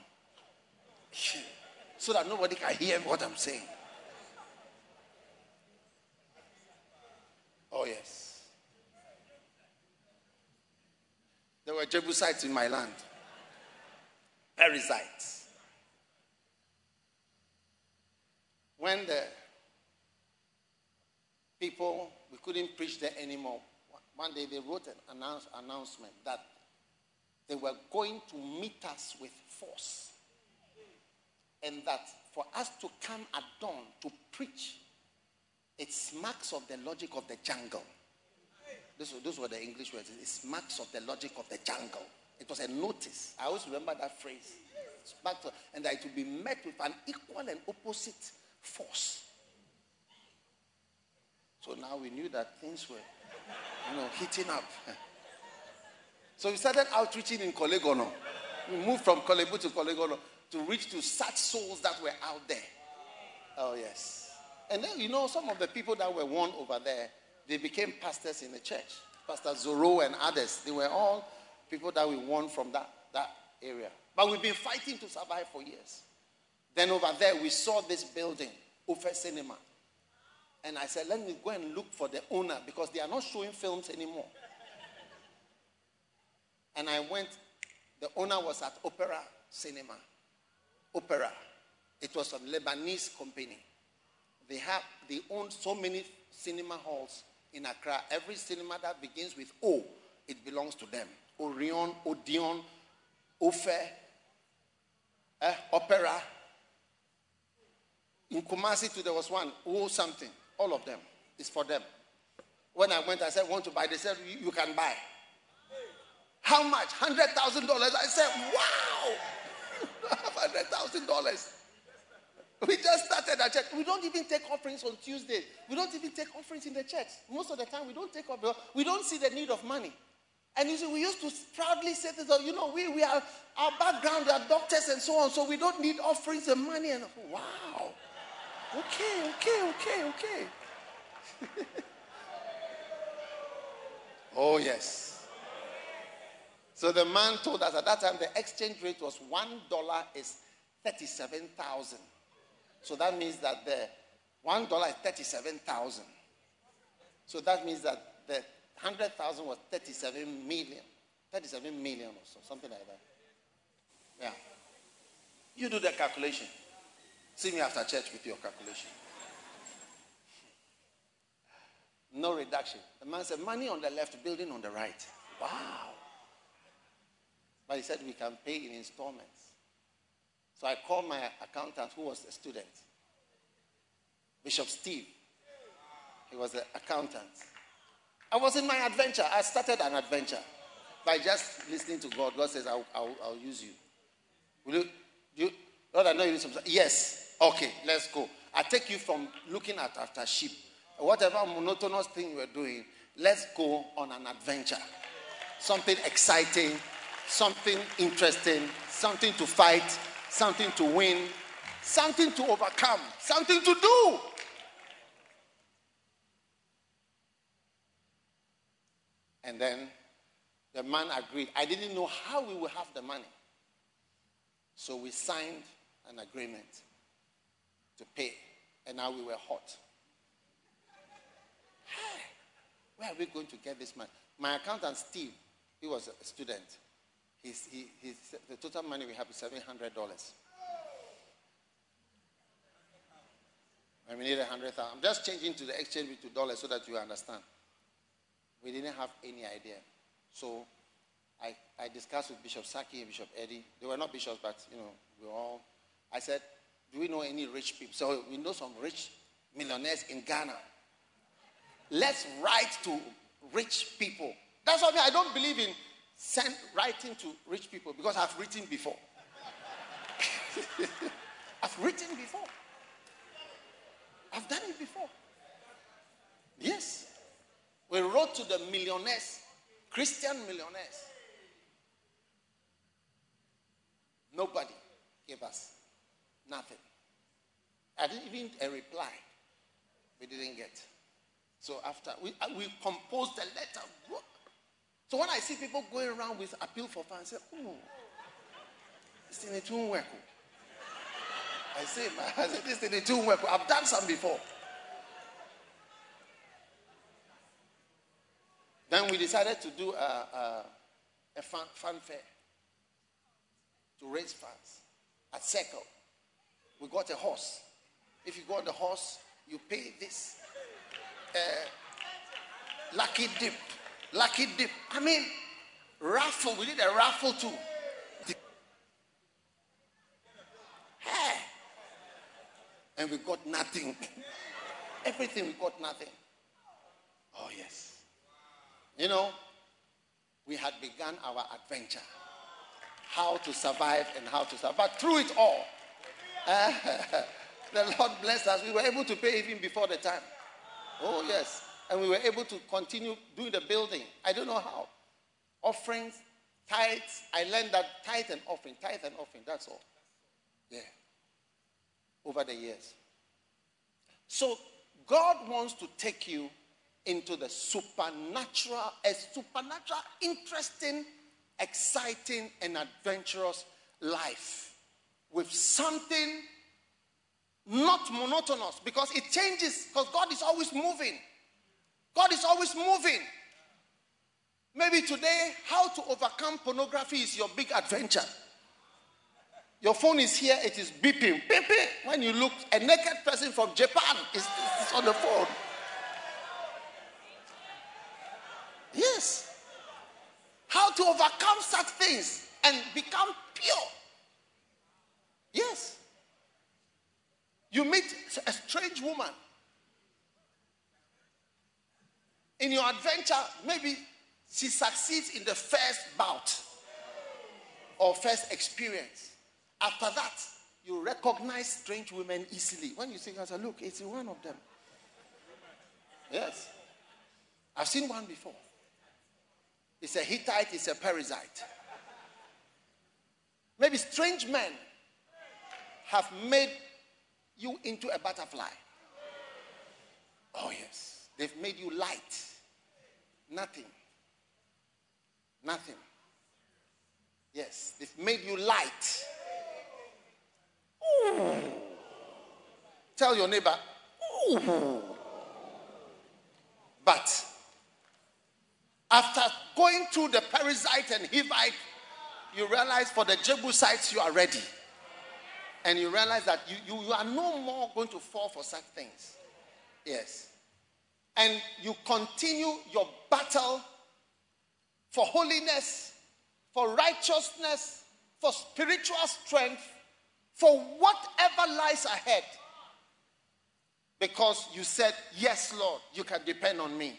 So that nobody can hear what I'm saying. Oh yes. There were Jebusites in my land. Perizzites. When the people, we couldn't preach there anymore, one day they wrote an announce, announcement that they were going to meet us with force. And that for us to come at dawn to preach, it smacks of the logic of the jungle. This, those were the English words. It smacks of the logic of the jungle. It was a notice. I always remember that phrase. and that it would be met with an equal and opposite force. So now we knew that things were, you know, heating up. So we started outreaching in Korle Gonno. We moved from Korle Bu to Korle Gonno to reach to such souls that were out there. Oh, yes. And then, you know, some of the people that were won over there, they became pastors in the church. Pastor Zoro and others. They were all people that we won from that, that area. But we've been fighting to survive for years. Then over there, we saw this building, Ophir Cinema. And I said, let me go and look for the owner because they are not showing films anymore. And I went, the owner was at Opera Cinema. Opera. It was a Lebanese company. They have they own so many cinema halls in Accra. Every cinema that begins with O, it belongs to them. Orion, Odeon, Ophir, eh, Opera. In Kumasi too, there was one, O something. All of them. It's for them. When I went, I said, want to buy. They said, you, can buy. How much? $100,000. I said, wow. $100,000. We just started our church. We don't even take offerings on Tuesday. We don't even take offerings in the church. Most of the time, we don't take offerings. We don't see the need of money. And you see, we used to proudly say this, oh, you know, we, we are, our background, we are doctors and so on, so we don't need offerings and money. And wow. Okay, okay, okay, okay. oh, yes. So the man told us at that time the exchange rate was $1 is 37,000. So that means that the $1 is 37,000. So that means that the 100,000 was 37 million. 37 million or so, something like that. Yeah. You do the calculation. See me after church with your calculation. No reduction. The man said, money on the left, building on the right. Wow. But he said we can pay in installments. So I called my accountant, who was a student, Bishop Steve. He was an accountant. I was in my adventure. I started an adventure by just listening to God. God says, I'll, I'll, I'll use you. Will you, you? Lord, I know you need some. Yes. Okay, let's go. I take you from looking at after sheep, whatever monotonous thing we're doing, let's go on an adventure. Something exciting, something interesting, something to fight, something to win, something to overcome, something to do. And then the man agreed. I didn't know how we would have the money. So we signed an agreement to pay. And now we were hot. Where are we going to get this money? My accountant, Steve, he was a student. He, he's, the total money we have is $700. And we need a hundred thousand. I'm just changing to the exchange rate to dollars so that you understand. We didn't have any idea. So I, I discussed with Bishop Saki and Bishop Eddie. They were not bishops, but you know, we all. I said, do we know any rich people? So we know some rich millionaires in Ghana. Let's write to rich people. That's why I mean. I don't believe in send, writing to rich people because I've written before. I've written before. I've done it before. Yes. We wrote to the millionaires, Christian millionaires. Nobody gave us Nothing. I didn't even a reply. We didn't get. So after we uh, we composed a letter. So when I see people going around with appeal for funds, I say, oh, this thing it won't work. I say, I say this thing it won't work. I've done some before. Then we decided to do a, a, a fun, fun fair to raise funds at Circle we got a horse. If you got the horse, you pay this. Uh, lucky dip. Lucky dip. I mean, raffle. We did a raffle too. Hey. And we got nothing. Everything we got nothing. Oh, yes. You know, we had begun our adventure. How to survive and how to survive. But through it all, the Lord blessed us. We were able to pay even before the time. Oh, yes. And we were able to continue doing the building. I don't know how. Offerings tithes. I learned that tithe and offering, tithe and offering, that's all. Yeah. Over the years. So God wants to take you into the supernatural, a supernatural, interesting, exciting, and adventurous life with something not monotonous because it changes because God is always moving. God is always moving. Maybe today, how to overcome pornography is your big adventure. Your phone is here, it is beeping. Beep, beep. When you look, a naked person from Japan is, is on the phone. Yes. How to overcome such things and become pure. Yes. You meet a strange woman. In your adventure, maybe she succeeds in the first bout or first experience. After that, you recognize strange women easily. When you see her, look, it's one of them. Yes. I've seen one before. It's a Hittite, it's a Perizzite. Maybe strange men have made you into a butterfly. Oh, yes. They've made you light. Nothing. Nothing. Yes, they've made you light. Ooh. Tell your neighbor, Ooh. But after going through the Perizzite and Hivite, you realize for the Jebusites you are ready. And you realize that you, you, you are no more going to fall for such things. Yes. And you continue your battle for holiness, for righteousness, for spiritual strength, for whatever lies ahead. Because you said, Yes, Lord, you can depend on me.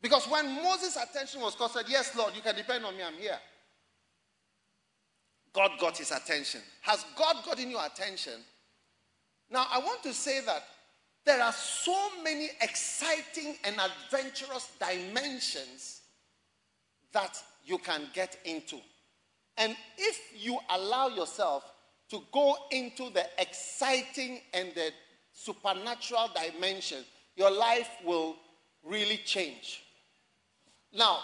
Because when Moses' attention was called, said, Yes, Lord, you can depend on me, I'm here. God got his attention. Has God gotten your attention? Now, I want to say that there are so many exciting and adventurous dimensions that you can get into. And if you allow yourself to go into the exciting and the supernatural dimension, your life will really change. Now,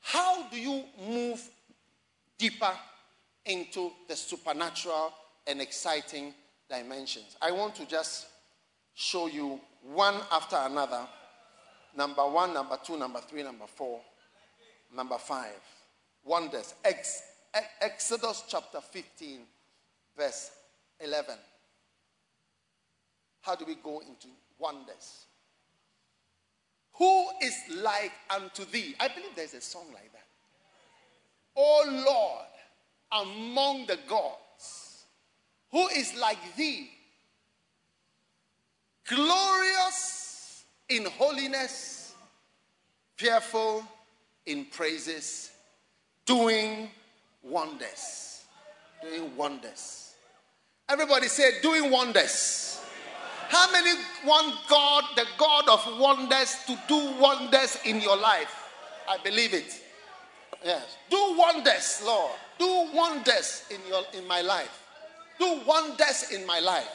how do you move deeper into the supernatural and exciting dimensions? I want to just show you one after another number one, number two, number three, number four, number five. Wonders. Ex- Exodus chapter 15, verse 11. How do we go into wonders? Who is like unto thee? I believe there's a song like that. Oh Lord, among the gods, who is like thee? Glorious in holiness, fearful in praises, doing wonders. Doing wonders. Everybody say, doing wonders. How many want God, the God of wonders, to do wonders in your life? I believe it. Yes. Do wonders, Lord. Do wonders in your in my life. Do wonders in my life.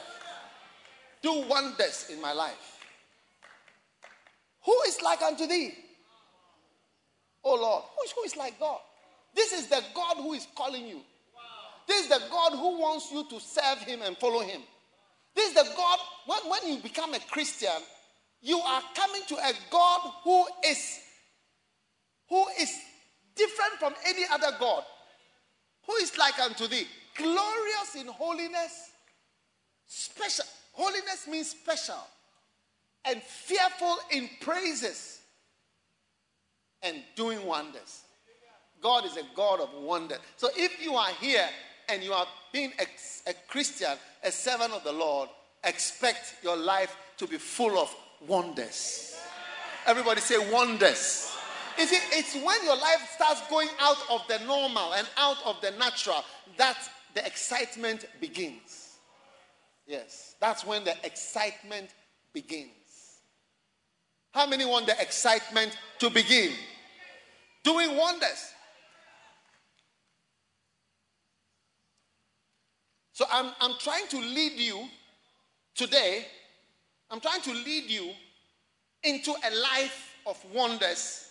Do wonders in my life. Who is like unto thee? Oh Lord, who is, who is like God? This is the God who is calling you. This is the God who wants you to serve him and follow him. This is the God, when, when you become a Christian, you are coming to a God who is who is different from any other God. Who is like unto thee? Glorious in holiness, special. Holiness means special. And fearful in praises. And doing wonders. God is a God of wonder. So if you are here and you are being a, a Christian, a servant of the Lord, expect your life to be full of wonders. Everybody say wonders. You see, it's when your life starts going out of the normal and out of the natural that the excitement begins. Yes, that's when the excitement begins. How many want the excitement to begin? Doing wonders. So I'm, I'm trying to lead you today, I'm trying to lead you into a life of wonders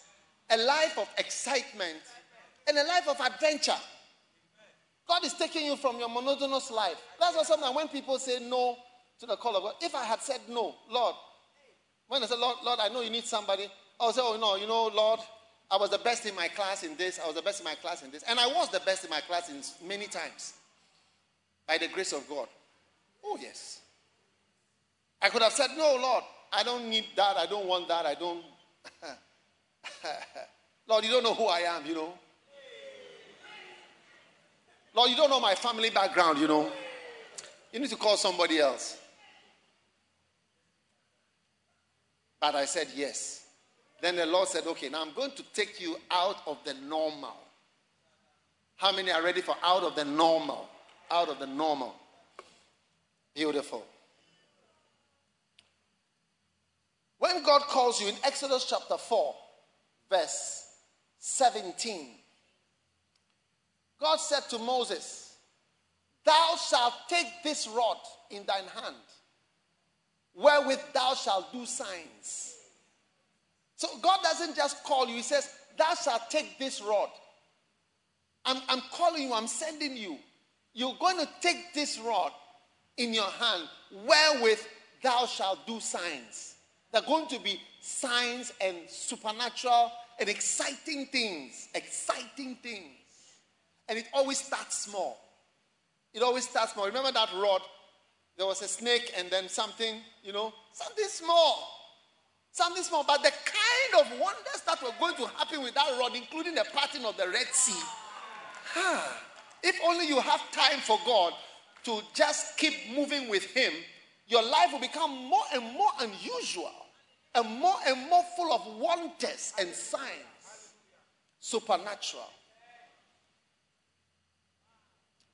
a life of excitement, and a life of adventure. God is taking you from your monotonous life. That's why sometimes when people say no to the call of God, if I had said no, Lord, when I said, Lord, Lord, I know you need somebody, I'll say, oh no, you know, Lord, I was the best in my class in this, I was the best in my class in this. And I was the best in my class in many times by the grace of God. Oh, yes. I could have said, No, Lord, I don't need that. I don't want that. I don't. Lord, you don't know who I am, you know. Lord, you don't know my family background, you know. You need to call somebody else. But I said yes. Then the Lord said, Okay, now I'm going to take you out of the normal. How many are ready for out of the normal? out of the normal. Beautiful. When God calls you in Exodus chapter 4, verse 17, God said to Moses, Thou shalt take this rod in thine hand, wherewith thou shalt do signs. So God doesn't just call you, He says, Thou shalt take this rod. I'm, I'm calling you, I'm sending you. You're going to take this rod in your hand, wherewith thou shalt do signs. They're going to be signs and supernatural and exciting things. Exciting things. And it always starts small. It always starts small. Remember that rod? There was a snake and then something, you know, something small. Something small. But the kind of wonders that were going to happen with that rod, including the parting of the Red Sea. If only you have time for God to just keep moving with Him, your life will become more and more unusual and more and more full of wonders and signs. Supernatural.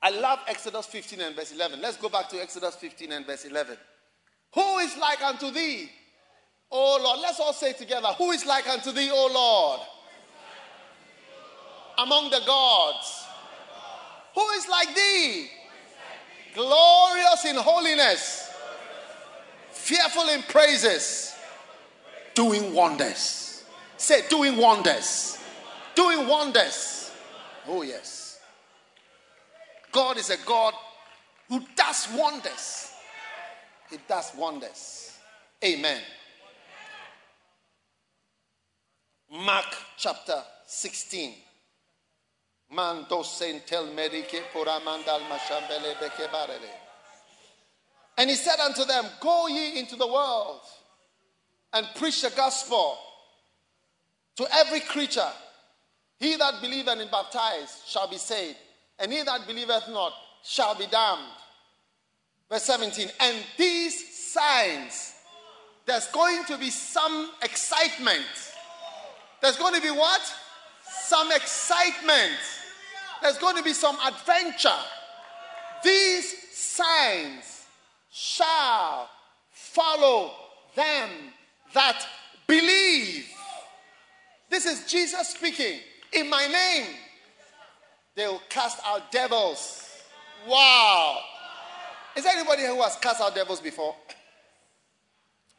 I love Exodus 15 and verse 11. Let's go back to Exodus 15 and verse 11. Who is like unto thee, O Lord? Let's all say together, Who is like unto thee, O Lord? Among the gods who is like thee? Glorious in holiness, fearful in praises, doing wonders. Say, doing wonders. Doing wonders. Oh, yes. God is a God who does wonders. He does wonders. Amen. Mark chapter 16. Mando medike poramandal mashambele. And he said unto them, Go ye into the world and preach the gospel to every creature. He that believeth and is baptized shall be saved, and he that believeth not shall be damned. Verse 17, and these signs, there's going to be some excitement. There's going to be what? Some excitement there's going to be some adventure. These signs shall follow them that believe. This is Jesus speaking. In my name, they will cast out devils. Wow. Is there anybody who has cast out devils before?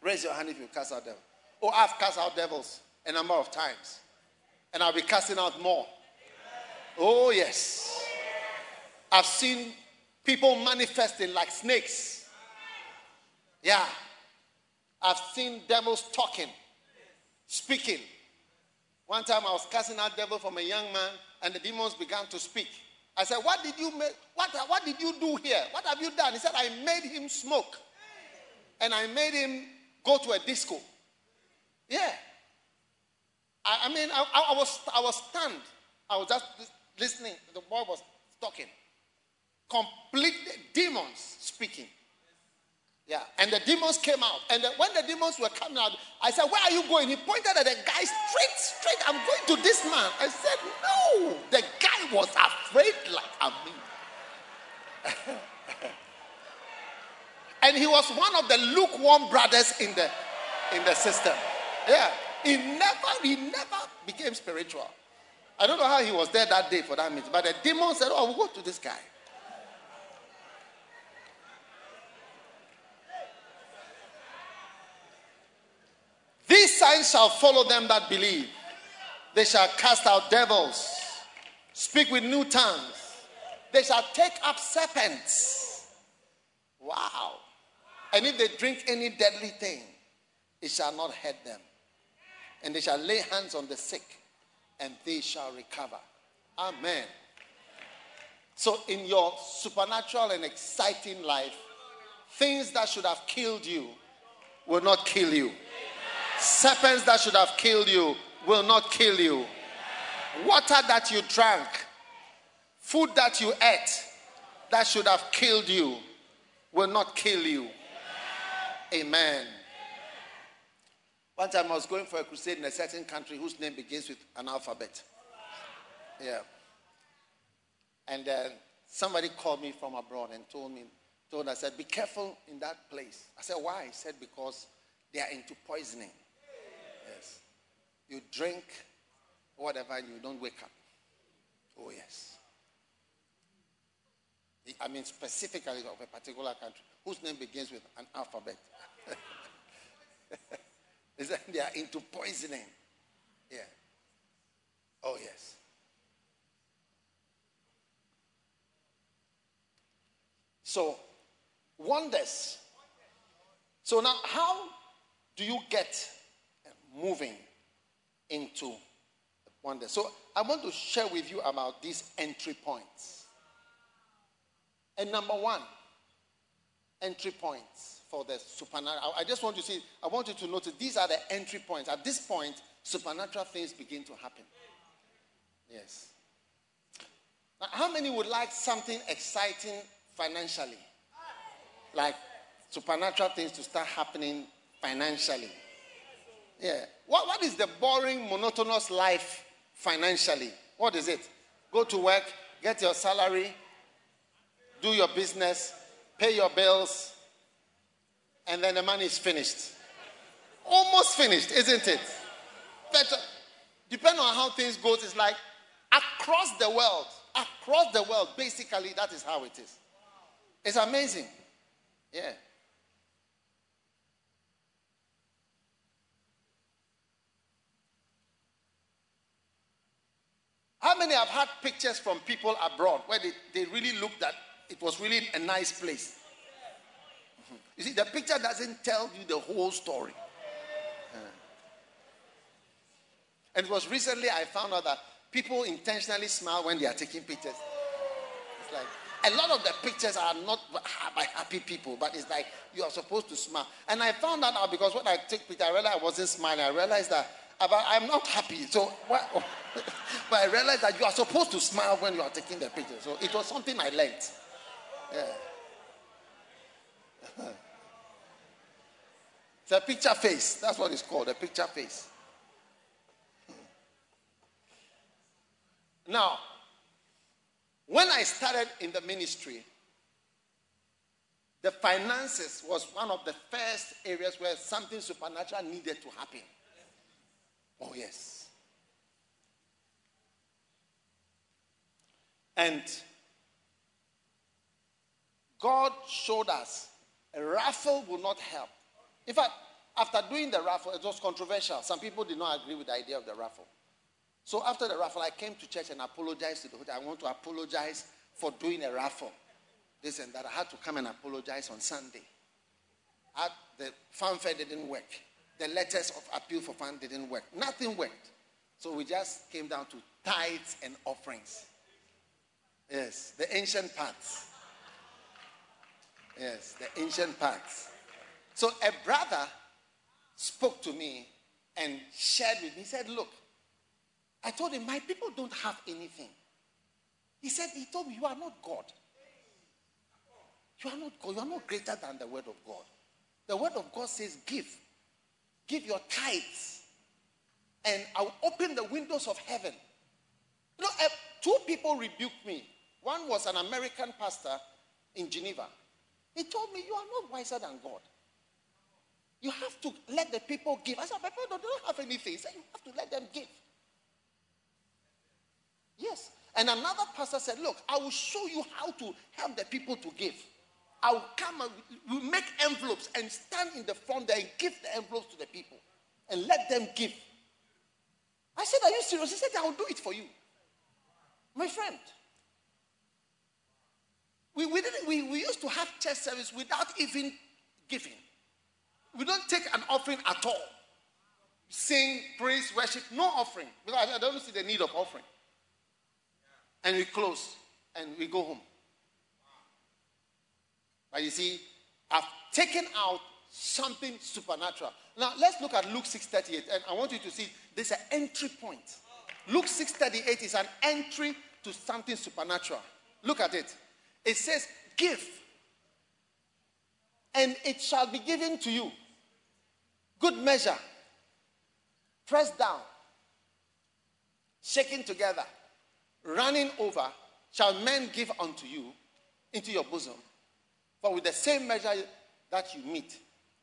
Raise your hand if you cast out devils. Oh, I've cast out devils a number of times. And I'll be casting out more. Oh, yes. I've seen people manifesting like snakes. Yeah. I've seen devils talking, speaking. One time I was casting out devil from a young man, and the demons began to speak. I said, What did you make? What, what did you do here? What have you done? He said, I made him smoke. And I made him go to a disco. Yeah. I, I mean, I, I, was I was stunned. I was just listening. The boy was talking. Complete demons speaking. Yeah. And the demons came out. And the, when the demons were coming out, I said, Where are you going? He pointed at the guy straight, straight. I'm going to this man. I said, No. The guy was afraid like a me. and he was one of the lukewarm brothers in the in the system. Yeah. He never, he never became spiritual. I don't know how he was there that day for that meeting, but the demon said, Oh, we'll go to this guy. Signs shall follow them that believe. They shall cast out devils, speak with new tongues. They shall take up serpents. Wow. And if they drink any deadly thing, it shall not hurt them. And they shall lay hands on the sick, and they shall recover. Amen. So, in your supernatural and exciting life, things that should have killed you will not kill you. Serpents that should have killed you will not kill you. Water that you drank, food that you ate that should have killed you will not kill you. Amen. One time I was going for a crusade in a certain country whose name begins with an alphabet. Yeah. And then somebody called me from abroad and told me, told I said, be careful in that place. I said, why? He said, because they are into poisoning. Yes. You drink whatever and you don't wake up. Oh, yes. I mean, specifically of a particular country whose name begins with an alphabet. Is that they are into poisoning. Yeah. Oh, yes. So, wonders. So, now how do you get moving into wonders? So, I want to share with you about these entry points. And number one, entry points for the supernatural. I just want you to see, I want you to notice these are the entry points. At this point, supernatural things begin to happen. Yes. Now, how many would like something exciting financially? Like supernatural things to start happening financially. Yeah. What, what is the boring, monotonous life financially? What is it? Go to work, get your salary, do your business, pay your bills, and then the money is finished. Almost finished, isn't it? But uh, depending on how things go, it's like across the world, across the world, basically, that is how it is. It's amazing. Yeah. How many have had pictures from people abroad where they, they really looked at it was really a nice place? You see, the picture doesn't tell you the whole story. Yeah. And it was recently I found out that people intentionally smile when they are taking pictures. It's like a lot of the pictures are not by happy people, but it's like you are supposed to smile. And I found that out because when I took picture, I realized I wasn't smiling. I realized that I'm not happy. So, oh, but I realized that you are supposed to smile when you are taking the picture. So it was something I learned. Yeah. it's a picture face. That's what it's called, a picture face. Hmm. Now, when I started in the ministry, the finances was one of the first areas where something supernatural needed to happen. Oh, yes. And God showed us a raffle will not help. In fact, after doing the raffle, it was controversial. Some people did not agree with the idea of the raffle. So after the raffle, I came to church and apologized to the hotel. I want to apologize for doing a raffle. This and that. I had to come and apologize on Sunday. I, the fanfare didn't work the letters of appeal for fund didn't work. Nothing worked. So we just came down to tithes and offerings. Yes, the ancient parts. Yes, the ancient parts. So a brother spoke to me and shared with me. He said, Look, I told him, my people don't have anything. He said, He told me, You are not God. You are not God. You are not greater than the word of God. The word of God says, Give give your tithes, and I'll open the windows of heaven. You know, uh, two people rebuked me. One was an American pastor in Geneva. He told me, You are not wiser than God. You have to let the people give. I said, People don't have anything. He said, You have to let them give. Yes. And another pastor said, Look, I will show you how to help the people to give. I'll come and we'll make envelopes and stand in the front there and give the envelopes to the people. and let them give. I said, Are you serious? He said, I will do it for you. My friend. We, we, didn't, we, we used to have church service without even giving. We don't take an offering at all. Sing, praise, worship, no offering. I don't see the need of offering. And we close and we go home. But you see, I've taken out something supernatural. Now let's look at Luke 6:38, and I want you to see there's an entry point. Luke 6:38 is an entry to something supernatural. Look at it. It says, Give, and it shall be given to you. Good measure, pressed down, shaken together, running over, shall men give unto you into your bosom. For with the same measure that you mete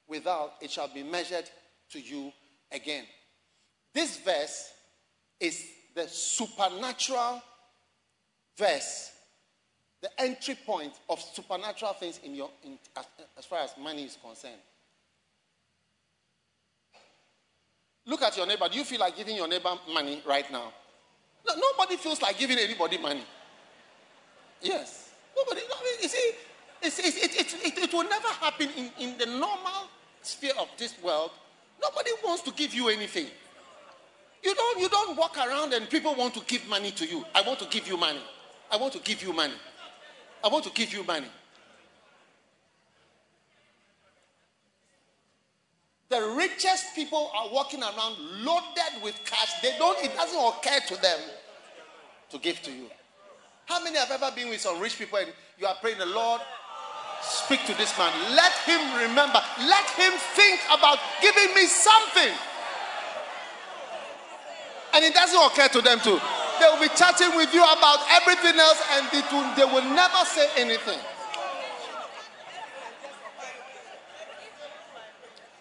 without, it shall be measured to you again. This verse is the supernatural verse the entry point of supernatural things in your in, as, as far as money is concerned. Look at your neighbor. Do you feel like giving your neighbor money right now? No, nobody feels like giving anybody money. Yes. Nobody. I mean, you see, it's, it, it, it, it will never happen in, in the normal sphere of this world. Nobody wants to give you anything. You don't, you don't walk around and people want to give money to you. I want to give you money. I want to give you money. I want to give you money. The richest people are walking around loaded with cash. They don't, it doesn't occur to them to give to you. How many have ever been with some rich people and you are praying, the Lord, speak to this man. Let him remember. Let him think about giving me something. And it doesn't occur to them too. They will be chatting with you about everything else and they will never say anything.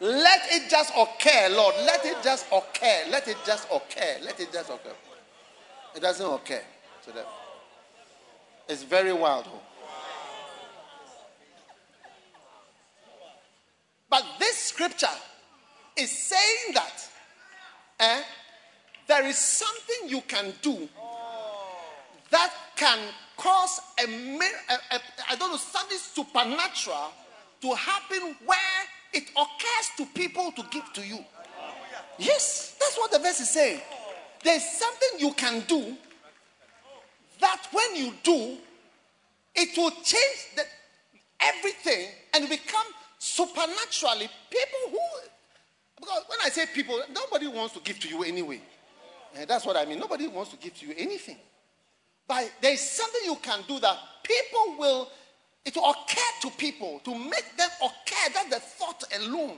Let it just occur, Lord. Let it just occur. Let it just occur. Let it just occur. It doesn't occur to them. It's very wild. But this scripture is saying that eh, there is something you can do that can cause a, a, a I don't know, something supernatural to happen where it occurs to people to give to you. Yes, that's what the verse is saying. There's something you can do that when you do, it will change the, everything and become supernaturally people who because when I say people, nobody wants to give to you anyway. And that's what I mean. Nobody wants to give to you anything. But there's something you can do that people will, it will occur to people to make them occur. That's the thought alone.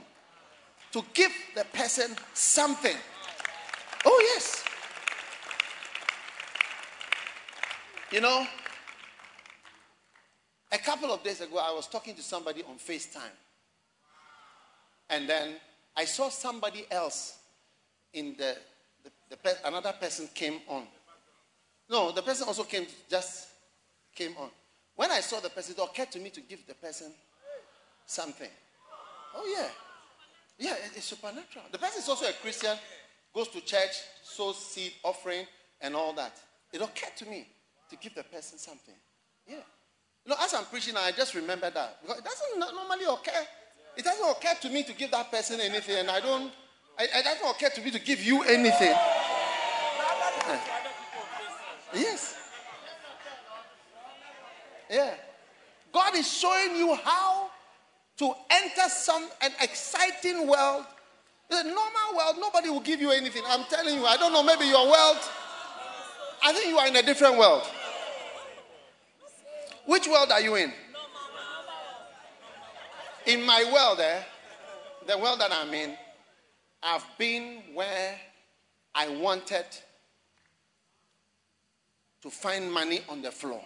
To give the person something. Oh, yes. You know, a couple of days ago, I was talking to somebody on FaceTime. And then I saw somebody else in the the pe- another person came on. No, the person also came, just came on. When I saw the person, it occurred to me to give the person something. Oh, yeah. Yeah, it's supernatural. The person is also a Christian, goes to church, sows seed, offering, and all that. It occurred to me to give the person something. Yeah. You know, as I'm preaching, I just remember that. Because it doesn't normally occur. It doesn't occur to me to give that person anything, and I don't it, it doesn't occur to me to give you anything. Yes. Yeah. God is showing you how to enter some an exciting world. The normal world, nobody will give you anything. I'm telling you, I don't know, maybe your world. I think you are in a different world. Which world are you in? In my world, eh? The world that I'm in, I've been where I wanted to find money on the floor.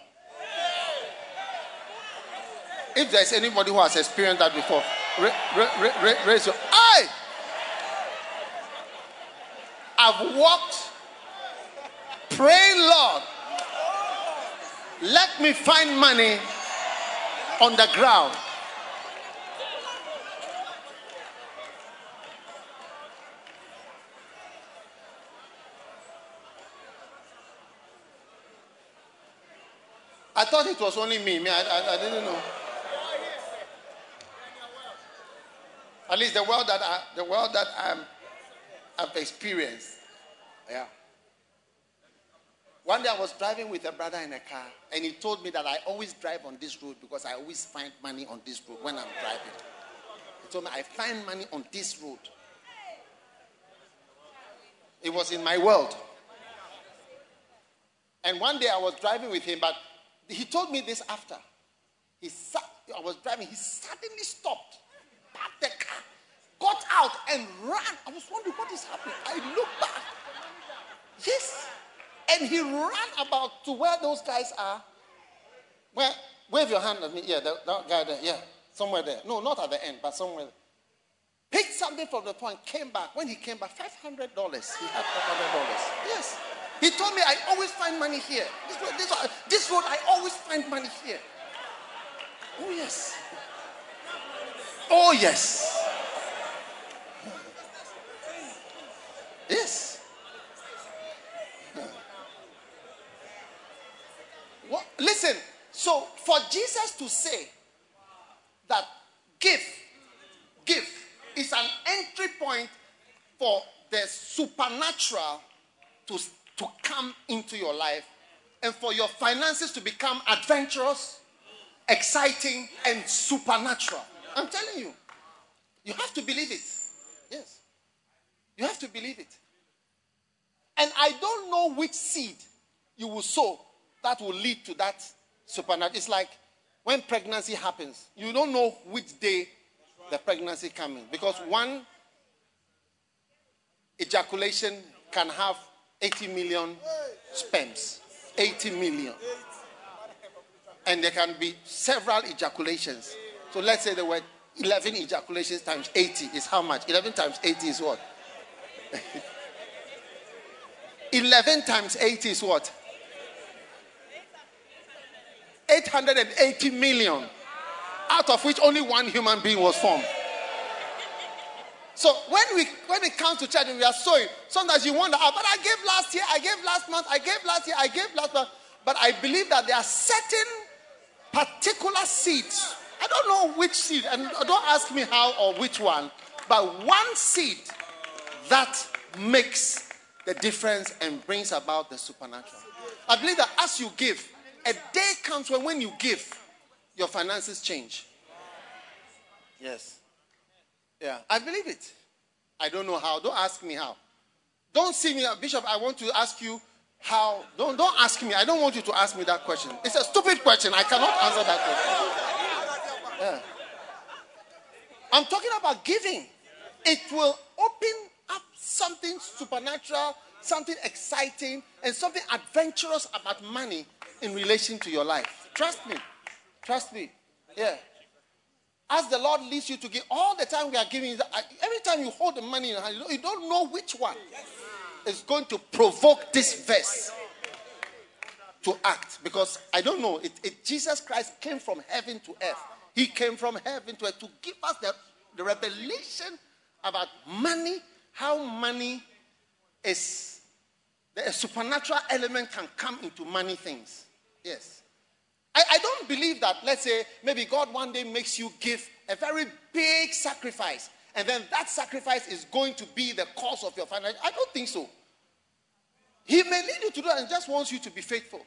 If there's anybody who has experienced that before, raise your eye. I've walked, praying, Lord, let me find money on the ground. Thought it was only me. Me, I, I, I didn't know. At least the world that I, the world that I'm, I've experienced. Yeah. One day I was driving with a brother in a car, and he told me that I always drive on this road because I always find money on this road when I'm driving. He told me I find money on this road. It was in my world. And one day I was driving with him, but he told me this after. He sat, I was driving, he suddenly stopped, parked the car, got out and ran. I was wondering what is happening. I looked back. Yes. And he ran about to where those guys are. Where, wave your hand at me. Yeah, that, that guy there. Yeah, somewhere there. No, not at the end, but somewhere. Picked something from the point, came back. When he came back, $500. He had $500. Yes. He told me, I always find money here. This road, this, this road, I always find money here. Oh, yes. Oh, yes. Yes. What? Listen, so for Jesus to say that give, give is an entry point for the supernatural to to come into your life and for your finances to become adventurous, exciting, and supernatural. I'm telling you, you have to believe it. Yes. You have to believe it. And I don't know which seed you will sow that will lead to that supernatural. It's like when pregnancy happens, you don't know which day the pregnancy coming because one ejaculation can have 80 million sperms. 80 million. And there can be several ejaculations. So let's say there were 11 ejaculations times 80 is how much? 11 times 80 is what? 11 times 80 is what? 880 million. Out of which only one human being was formed. So when we when we come to church and we are sowing, sometimes you wonder, oh, but I gave last year, I gave last month, I gave last year, I gave last month. But I believe that there are certain particular seeds. I don't know which seed, and don't ask me how or which one, but one seed that makes the difference and brings about the supernatural. I believe that as you give, a day comes when when you give, your finances change. Yes. Yeah, I believe it. I don't know how. Don't ask me how. Don't see me, Bishop. I want to ask you how. Don't, don't ask me. I don't want you to ask me that question. It's a stupid question. I cannot answer that question. Yeah. I'm talking about giving. It will open up something supernatural, something exciting, and something adventurous about money in relation to your life. Trust me. Trust me. Yeah. As the Lord leads you to give, all the time we are giving, every time you hold the money in your hand, you don't know which one is going to provoke this verse to act. Because I don't know, it, it, Jesus Christ came from heaven to earth. He came from heaven to earth to give us the, the revelation about money, how money is, the supernatural element can come into money things. Yes. I, I don't believe that, let's say, maybe God one day makes you give a very big sacrifice, and then that sacrifice is going to be the cause of your financial. I don't think so. He may lead you to do that and just wants you to be faithful.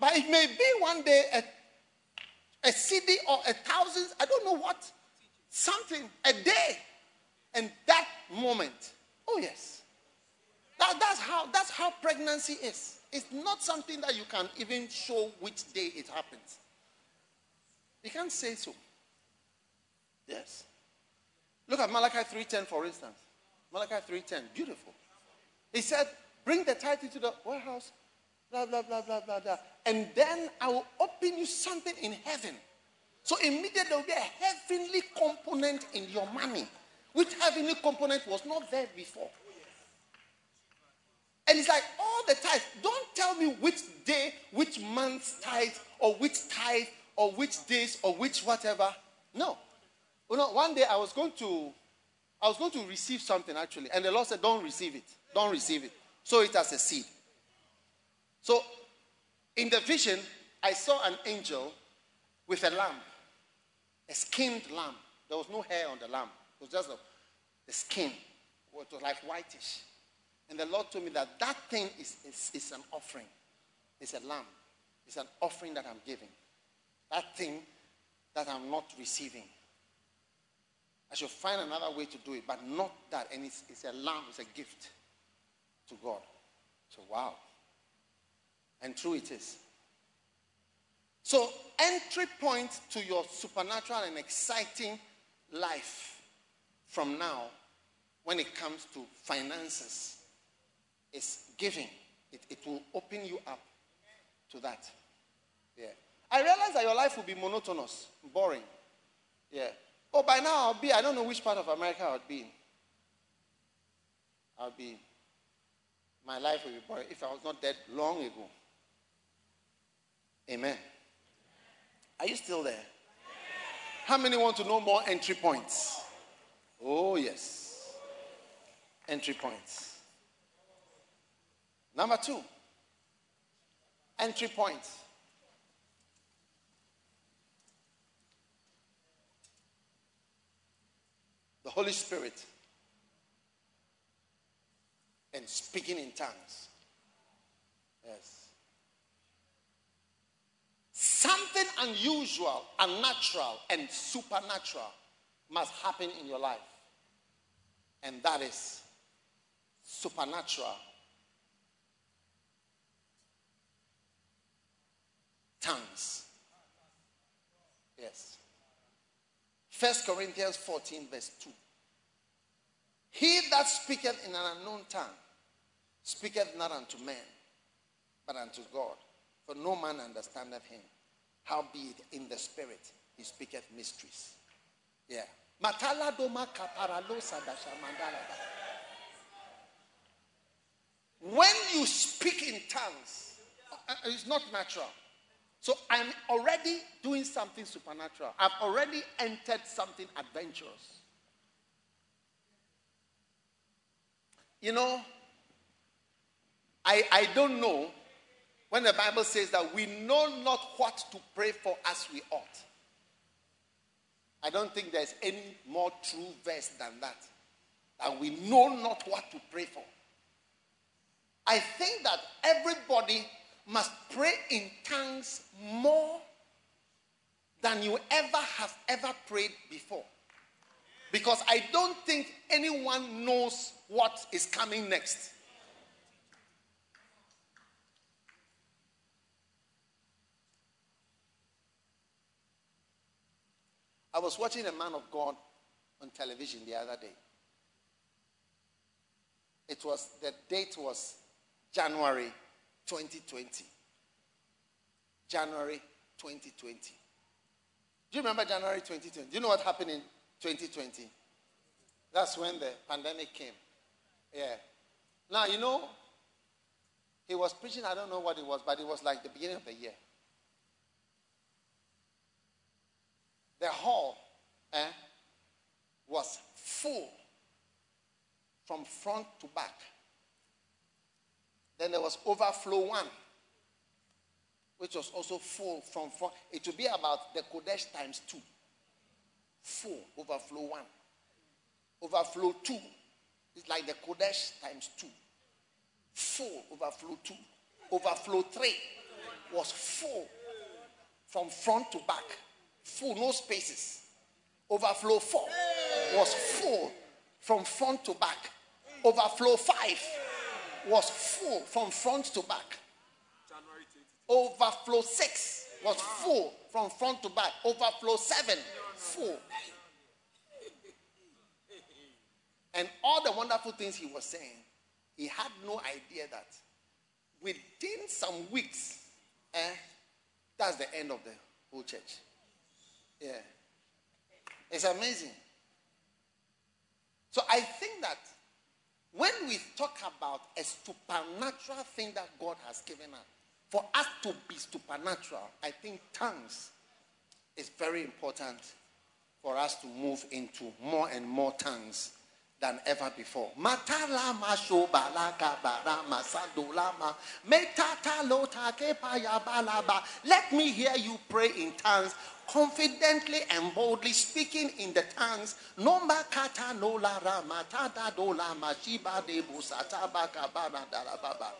But it may be one day a, a city or a thousand, I don't know what, something, a day. And that moment, oh yes. That, that's how that's how pregnancy is. It's not something that you can even show which day it happens. You can't say so. Yes. Look at Malachi 3:10 for instance. Malachi 3:10, beautiful. He said, "Bring the tithe into the warehouse, blah blah blah blah blah blah, and then I will open you something in heaven." So immediately there will be a heavenly component in your money, which heavenly component was not there before. And it's like all the tithe. Don't tell me which day, which month's tithe, or which tithe, or which days, or which whatever. No. You know, one day I was going to, I was going to receive something actually, and the Lord said, "Don't receive it. Don't receive it. Sow it as a seed." So, in the vision, I saw an angel with a lamb, a skinned lamb. There was no hair on the lamb, it was just a, the skin. It was like whitish. And the Lord told me that that thing is, is, is an offering. It's a lamb. It's an offering that I'm giving. That thing that I'm not receiving. I should find another way to do it, but not that. And it's, it's a lamb, it's a gift to God. So, wow. And true it is. So, entry point to your supernatural and exciting life from now, when it comes to finances, is giving. It, it will open you up to that. Yeah. I realize that your life will be monotonous, boring. Yeah. Oh, by now I'll be, I don't know which part of America I'll be in. I'll be, my life will be boring if I was not dead long ago. Amen. Are you still there? How many want to know more entry points? Oh, yes. Entry points. Number two, entry point. The Holy Spirit and speaking in tongues. Yes. Something unusual, unnatural, and supernatural must happen in your life. And that is supernatural tongues. Yes. First Corinthians 14, verse 2. He that speaketh in an unknown tongue speaketh not unto men, but unto God. For no man understandeth him. Howbeit in the spirit he speaketh mysteries. Yeah. Matala doma When you speak in tongues, uh, uh, it's not natural. So I'm already doing something supernatural. I've already entered something adventurous. You know, I, I don't know when the Bible says that we know not what to pray for as we ought. I don't think there's any more true verse than that. That we know not what to pray for. I think that everybody must pray in tongues more than you ever have ever prayed before. Because I don't think anyone knows what is coming next. I was watching a man of God on television the other day. It was the date was January 2020. January 2020. Do you remember January 2020? Do you know what happened in 2020? That's when the pandemic came. Yeah. Now, you know, he was preaching, I don't know what it was, but it was like the beginning of the year. The hall eh, was full from front to back. Then there was overflow one, which was also full from front. It would be about the Qodesh times two. Full, overflow one. Overflow two. It's like the Qodesh times two. Full, overflow two. Overflow three was full from front to back. Full, no spaces. Overflow four was full from front to back. Overflow five was full from front to back. Overflow 6 was full from front to back. Overflow 7, full. And all the wonderful things he was saying, he had no idea that within some weeks, eh, that's the end of the whole church. Yeah. It's amazing. So I think that when we talk about a supernatural thing that God has given us, for us to be supernatural, I think tongues is very important for us to move into more and more tongues than ever before. Barama sadolama metata lotake payabalaba. Let me hear you pray in tongues confidently and boldly speaking in the tongues. No makata no la rama tada dola mashiba de busata baka bara darababa.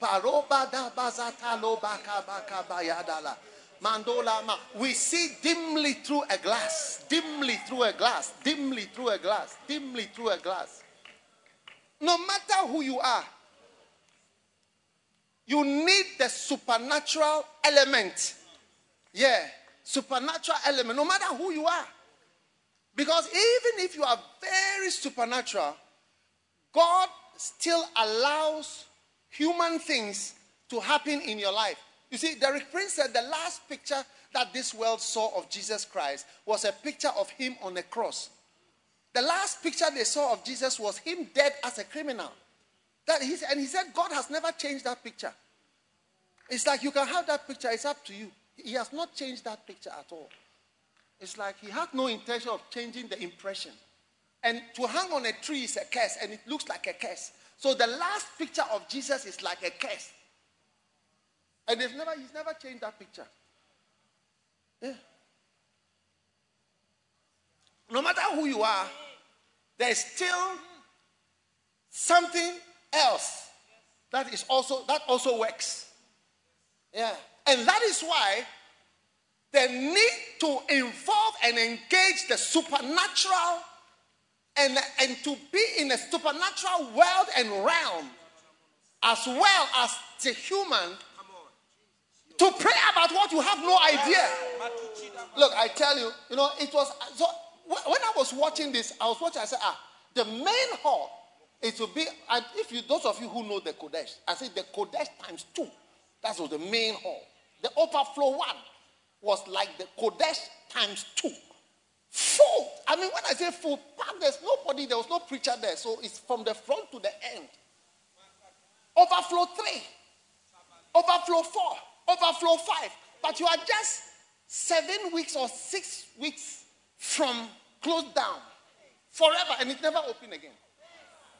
Paroba da bazata lo baka baka bayadala. Mandola ma. We see dimly through a glass, dimly through a glass, dimly through a glass, dimly through a glass. No matter who you are, you need the supernatural element. Yeah, supernatural element, no matter who you are. Because even if you are very supernatural, God still allows human things to happen in your life. You see, Derek Prince said the last picture that this world saw of Jesus Christ was a picture of him on a cross. The last picture they saw of Jesus was him dead as a criminal. That he, and he said, God has never changed that picture. It's like you can have that picture, it's up to you. He has not changed that picture at all. It's like he had no intention of changing the impression. And to hang on a tree is a curse, and it looks like a curse. So the last picture of Jesus is like a curse. And they've never, he's never changed that picture. Yeah. No matter who you are, there's still something else that is also that also works. Yeah. And that is why the need to involve and engage the supernatural and, and to be in a supernatural world and realm as well as the human to pray about what you have no idea. Look, I tell you, you know, it was so when I was watching this, I was watching, I said, ah, the main hall, it will be, and if you, those of you who know the Qodesh, I said the Qodesh times two. That was the main hall. The overflow one was like the Qodesh times two. Full. I mean, when I say full, there's nobody, there was no preacher there. So it's from the front to the end. Overflow three. Overflow four. Overflow five. But you are just seven weeks or six weeks from closed down forever and it never opened again.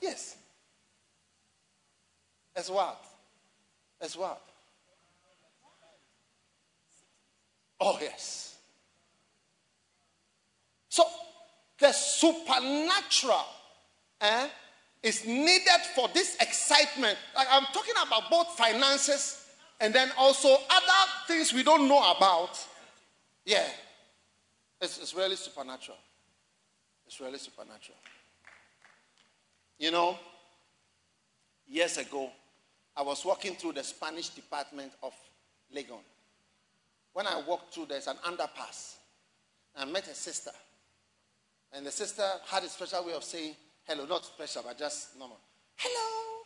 Yes. As what? As what? Oh, yes. So, the supernatural eh, is needed for this excitement. Like I'm talking about both finances and then also other things we don't know about. Yeah. It's, it's really supernatural. It's really supernatural. You know, years ago, I was walking through the Spanish department of Legon. When I walked through, there's an underpass. I met a sister. And the sister had a special way of saying hello, not special, but just normal. Hello.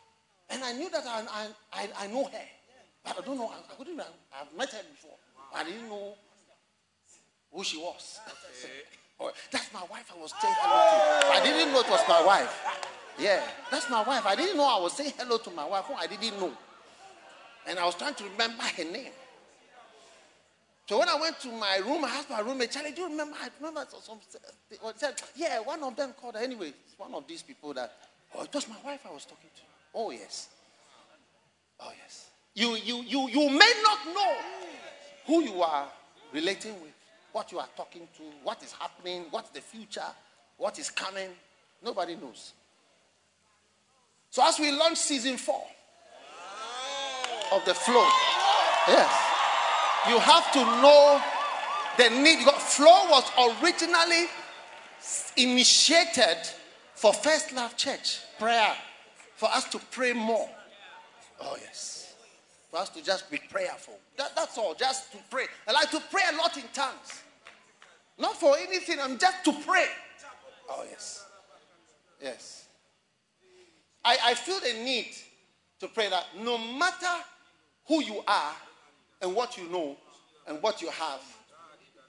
And I knew that I, I, I, know her. But I don't know, I, couldn't, I've met her before. I didn't know who she was. Okay. oh, that's my wife I was saying hello to. I didn't know it was my wife. Yeah, that's my wife. I didn't know I was saying hello to my wife. Oh, I didn't know. And I was trying to remember her name. So when I went to my room, I asked my roommate, Charlie, do you remember? I remember some, said, yeah, one of them called. Anyway, it's one of these people that, oh, it was my wife I was talking to. Oh, yes. Oh, yes. You, you, you, you may not know who you are relating with what you are talking to, what is happening, what's the future, what is coming. Nobody knows. So as we launch season four of the flow, yes, you have to know the need. Flow was originally initiated for First Love Church prayer, for us to pray more. Oh yes for us to just be prayerful. That, that's all, just to pray. I like to pray a lot in tongues. Not for anything, I'm just to pray. Oh, yes. Yes. I, I feel the need to pray that no matter who you are and what you know and what you have,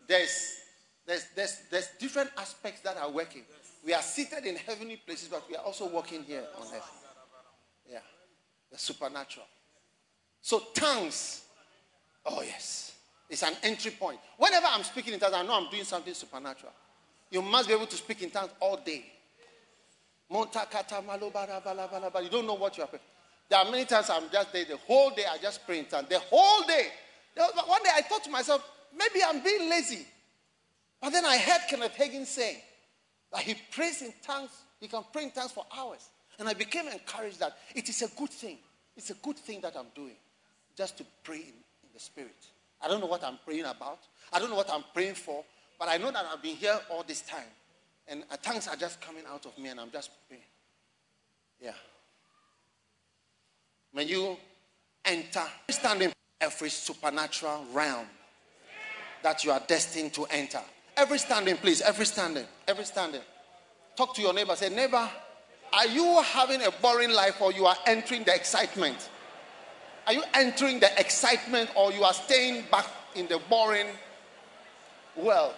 there's, there's, there's, there's different aspects that are working. We are seated in heavenly places, but we are also working here on earth. Yeah. The supernatural. So tongues, oh yes, it's an entry point. Whenever I'm speaking in tongues, I know I'm doing something supernatural. You must be able to speak in tongues all day. You don't know what you are praying. There are many times I'm just there, the whole day I just pray in tongues. The whole day. One day I thought to myself, maybe I'm being lazy. But then I heard Kenneth Hagin saying that he prays in tongues, he can pray in tongues for hours. And I became encouraged that it is a good thing. It's a good thing that I'm doing just to pray in, in the spirit. I don't know what I'm praying about. I don't know what I'm praying for, but I know that I've been here all this time. And uh, tongues are just coming out of me, and I'm just praying. Yeah. When you enter, standing every supernatural realm that you are destined to enter. Every standing, please. Every standing. Every standing. Talk to your neighbor. Say, neighbor, are you having a boring life or you are entering the excitement? Are you entering the excitement or you are staying back in the boring world?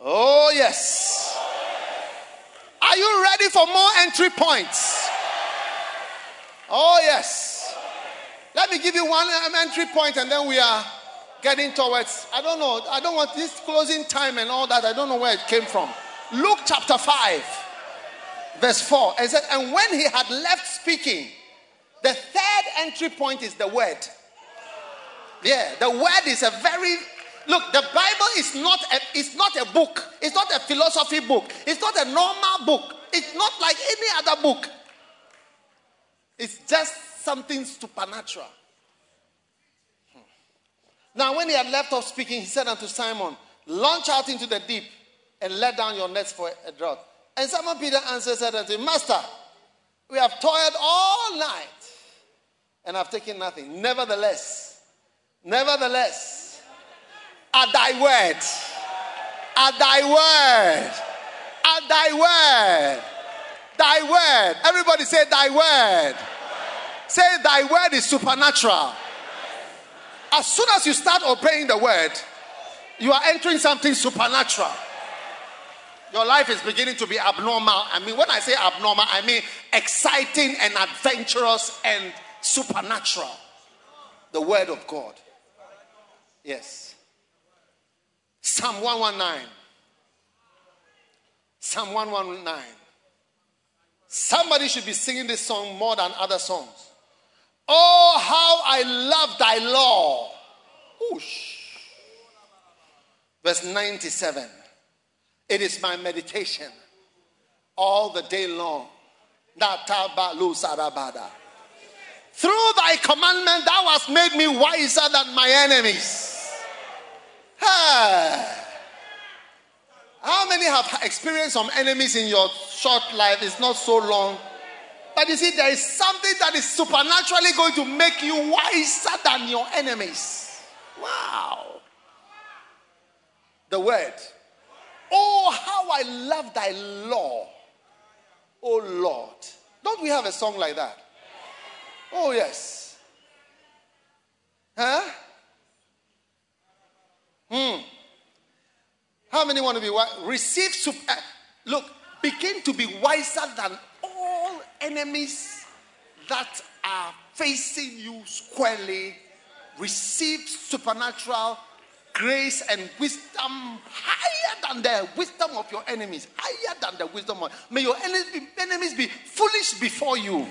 Oh, yes. Are you ready for more entry points? Oh, yes. Let me give you one um, entry point and then we are getting towards. I don't know. I don't want this closing time and all that. I don't know where it came from. Luke chapter 5, verse 4. And said, And when he had left speaking, the third entry point is the word. Yeah, the word is a very Look, the Bible is not a, it's not a book. It's not a philosophy book. It's not a normal book. It's not like any other book. It's just something supernatural. Hmm. Now, when he had left off speaking, he said unto Simon, Launch out into the deep and let down your nets for a draught. And Simon Peter answered, said unto him, Master, we have toiled all night and have taken nothing. Nevertheless, nevertheless, at thy word. At thy word. At thy word. Thy word. Everybody say thy word. Say thy word is supernatural. As soon as you start obeying the word, you are entering something supernatural. Your life is beginning to be abnormal. I mean, when I say abnormal, I mean exciting and adventurous and supernatural. The word of God. Yes. Psalm 119. Psalm 119. Somebody should be singing this song more than other songs. Oh, how I love thy law. Whoosh. Verse 97. It is my meditation all the day long. Through thy commandment, thou hast made me wiser than my enemies. How many have experienced some enemies in your short life? It's not so long. But you see, there is something that is supernaturally going to make you wiser than your enemies. Wow. The word. Oh, how I love thy law. Oh, Lord. Don't we have a song like that? Oh, yes. Huh? Hmm. How many want to be wise? Receive, super, uh, look, begin to be wiser than all enemies that are facing you squarely. Receive supernatural grace and wisdom higher than the wisdom of your enemies, higher than the wisdom of. May your enemies be foolish before you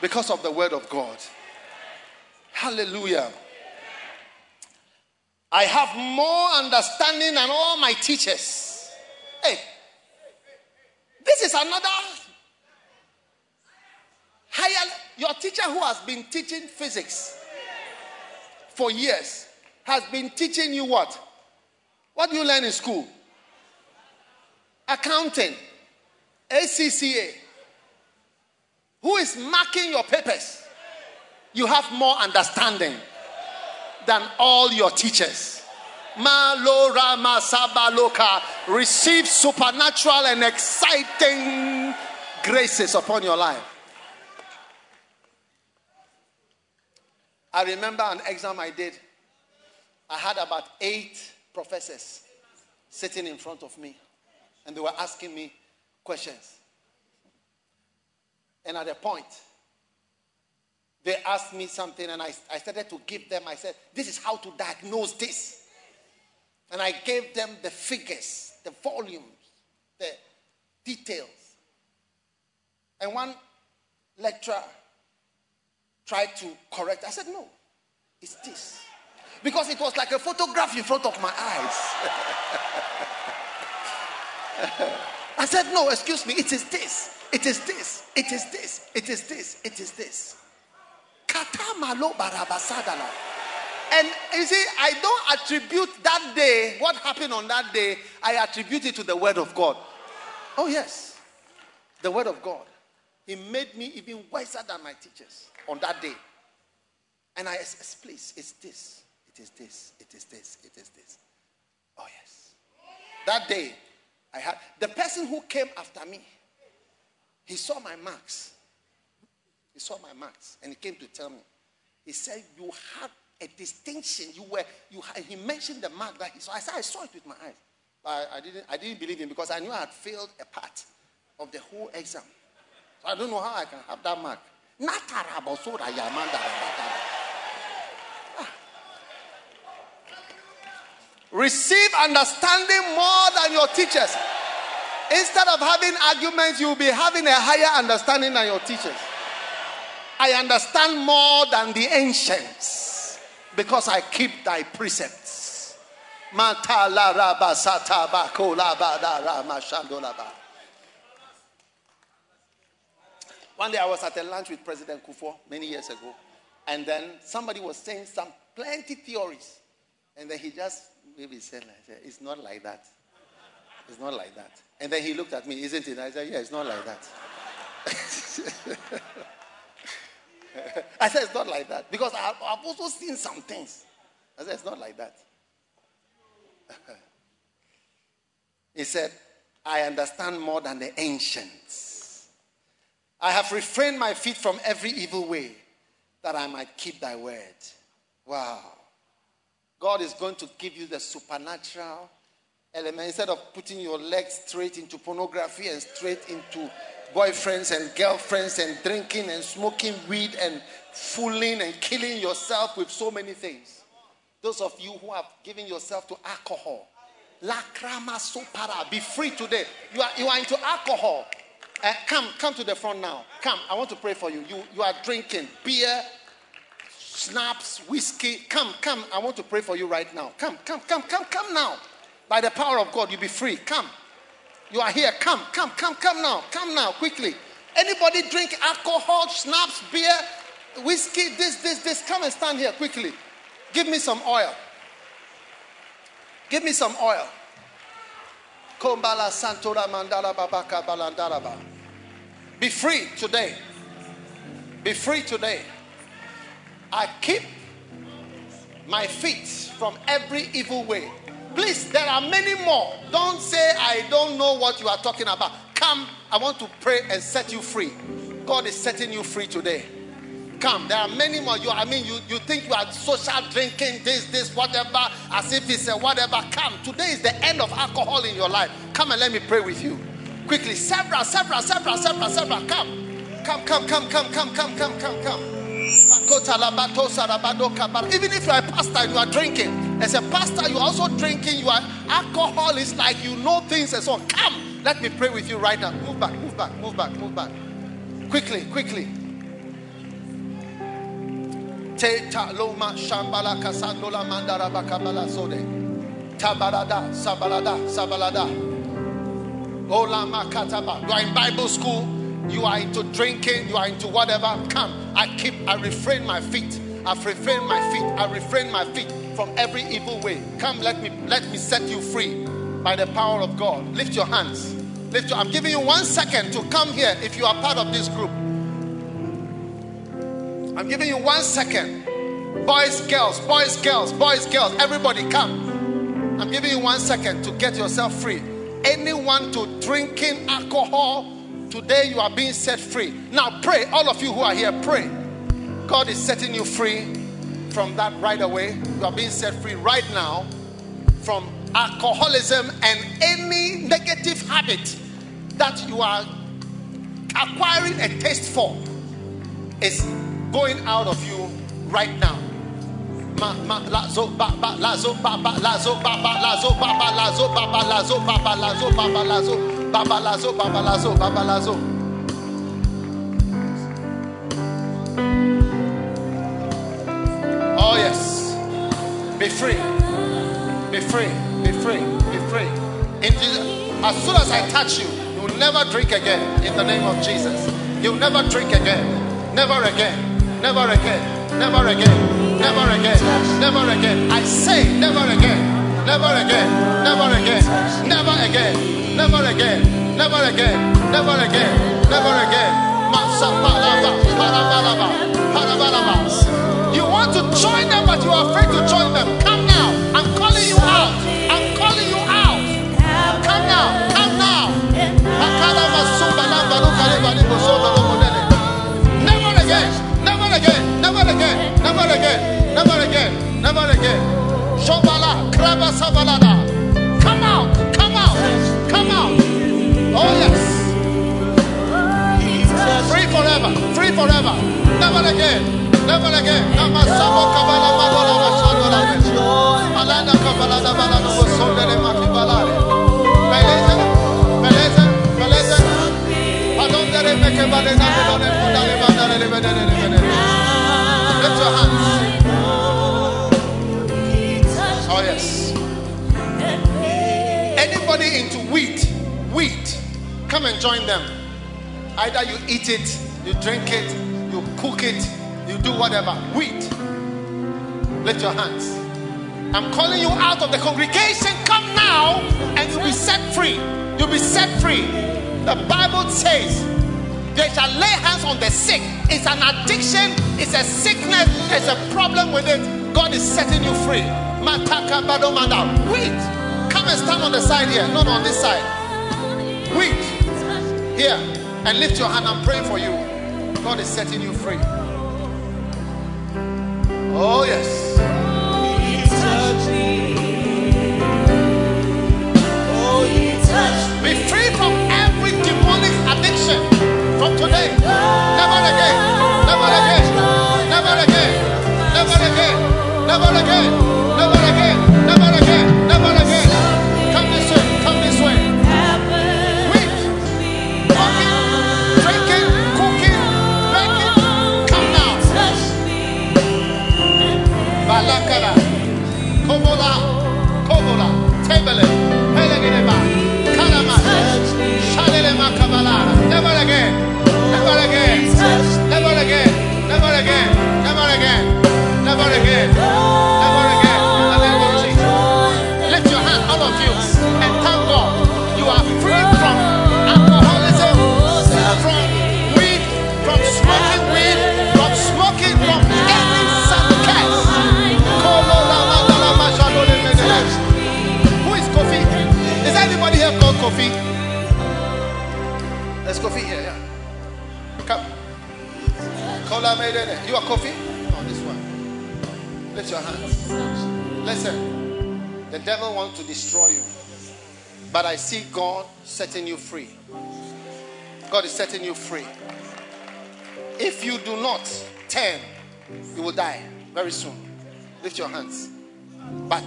because of the word of God. Hallelujah. I have more understanding than all my teachers. Hey, this is another higher. Your teacher who has been teaching physics for years has been teaching you what? What do you learn in school? Accounting, ACCA. Who is marking your papers? You have more understanding than all your teachers. Receive supernatural and exciting graces upon your life. I remember an exam I did. I had about eight professors sitting in front of me, and they were asking me questions. And at a point, they asked me something and I, I started to give them. I said, This is how to diagnose this. And I gave them the figures, the volumes, the details. And one lecturer tried to correct. I said, no, it's this. Because it was like a photograph in front of my eyes. I said, no, excuse me, it is this. It is this. It is this. It is this. It is this. And you see, I don't attribute that day, what happened on that day, I attribute it to the word of God. Oh, yes. The word of God. He made me even wiser than my teachers on that day. And I please, it's this. It is this. It is this. It is this. Oh, yes. That day, I had the person who came after me, he saw my marks. He saw my marks and he came to tell me. He said, You had a distinction. You were, you had, he mentioned the mark that he saw. I said, I saw it with my eyes. But I, I, didn't, I didn't believe him because I knew I had failed a part of the whole exam. So I don't know how I can have that mark. Ah. Receive understanding more than your teachers. Instead of having arguments, you'll be having a higher understanding than your teachers. I understand more than the ancients because I keep thy precepts. One day I was at a lunch with President Kufuor many years ago, and then somebody was saying some plenty theories, and then he just maybe said, "It's not like that. It's not like that." And then he looked at me, "Isn't it?" I said, "Yeah, it's not like that." I said, it's not like that. Because I, have also seen some things. I said, it's not like that. he said, I understand more than the ancients. I have refrained my feet from every evil way that I might keep thy word. Wow. God is going to give you the supernatural element. Instead of putting your legs straight into pornography and straight into boyfriends and girlfriends and drinking and smoking weed and fooling and killing yourself with so many things. Those of you who have given yourself to alcohol, lakrama sopara, be free today. You are, you are into alcohol. Uh, come, come to the front now. Come, I want to pray for you. You, you are drinking beer, schnapps, whiskey. Come, come, I want to pray for you right now. Come, come, come, come, come now. By the power of God, you be free. Come. You are here. Come, come, come, come now. Come now, quickly. Anybody drink alcohol, schnapps, beer, whiskey, this, this, this? Come and stand here quickly. Give me some oil. Give me some oil. Kombala Santora Mandala Babaka Balandaraba. Be free today. Be free today. I keep my feet from every evil way. Please, there are many more. Don't say, I don't know what you are talking about. Come, I want to pray and set you free. God is setting you free today. Come, there are many more. You, I mean, you, you think you are social drinking, this, this, whatever, as if it's a whatever. Come, today is the end of alcohol in your life. Come and let me pray with you. Quickly, several, several, several, several, several. Come, come, come, come, come, come, come, come, come, come. Even if you are a pastor and you are drinking, as a pastor, you are also drinking, you are alcohol is like you know things and so on. Come, let me pray with you right now. Move back, move back, move back, move back. Quickly, quickly. Te loma shambala kasandola mandara bakabala sode. Tabarada, sabalada, sabalada. Ola oh, makataba. You are in Bible school you are into drinking, you are into whatever, come. I keep, I refrain my feet. I've refrained my feet. I refrain my feet from every evil way. Come, let me let me set you free by the power of God. Lift your hands. Lift your, I'm giving you one second to come here if you are part of this group. I'm giving you one second. Boys, girls, boys, girls, boys, girls, everybody come. I'm giving you one second to get yourself free. Anyone to drinking alcohol, Today you are being set free. Now pray, all of you who are here, pray. God is setting you free from that right away. You are being set free right now from alcoholism and any negative habit that you are acquiring a taste for is going out of you right now. Oh yes. Be free. Be free. Be free. Be free. In Jesus, as soon as I touch you, you will never drink again. In the name of Jesus, you'll never drink again. Never again. Never again. Never again. Never again. Never again. I say never again. Never again. Never again. Never again. Never again. Never again. Never again. Never again. Masapalaba. Parabalaba. Parabalaba. You want to join them, but you are afraid to join them. Come now. I'm calling you out. I'm calling you out. Come now. Come now. Never again. Never again. Never again. Never again. Never again. Never again. Shobala. Kraba sabalada. Come out. Come out. Come out. Oh yes. Free forever. Free forever. Never again. Never again. Namasabo kabala magola masodola. Malanda kabala da bala no sondele makibalare. Beleza. Beleza. Beleza. Adondere meke bale na bale mandale mandale le bedele le bedele. Lift your hands. Oh yes. Anybody into wheat, wheat, come and join them. Either you eat it, you drink it, you cook it, do whatever. Wheat. Lift your hands. I'm calling you out of the congregation. Come now and you'll be set free. You'll be set free. The Bible says they shall lay hands on the sick. It's an addiction, it's a sickness, there's a problem with it. God is setting you free. Mataka badomanda. Wheat. Come and stand on the side here. No, no, on this side. Wait. Here. And lift your hand. I'm praying for you. God is setting you free. Oh, yes. Be free from every demonic addiction from today. Never again. Never again. Never again. Never again. Never again. Never again. You are Kofi? No, this one. Lift your hands. Listen, the devil wants to destroy you. But I see God setting you free. God is setting you free. If you do not turn, you will die very soon. Lift your hands. But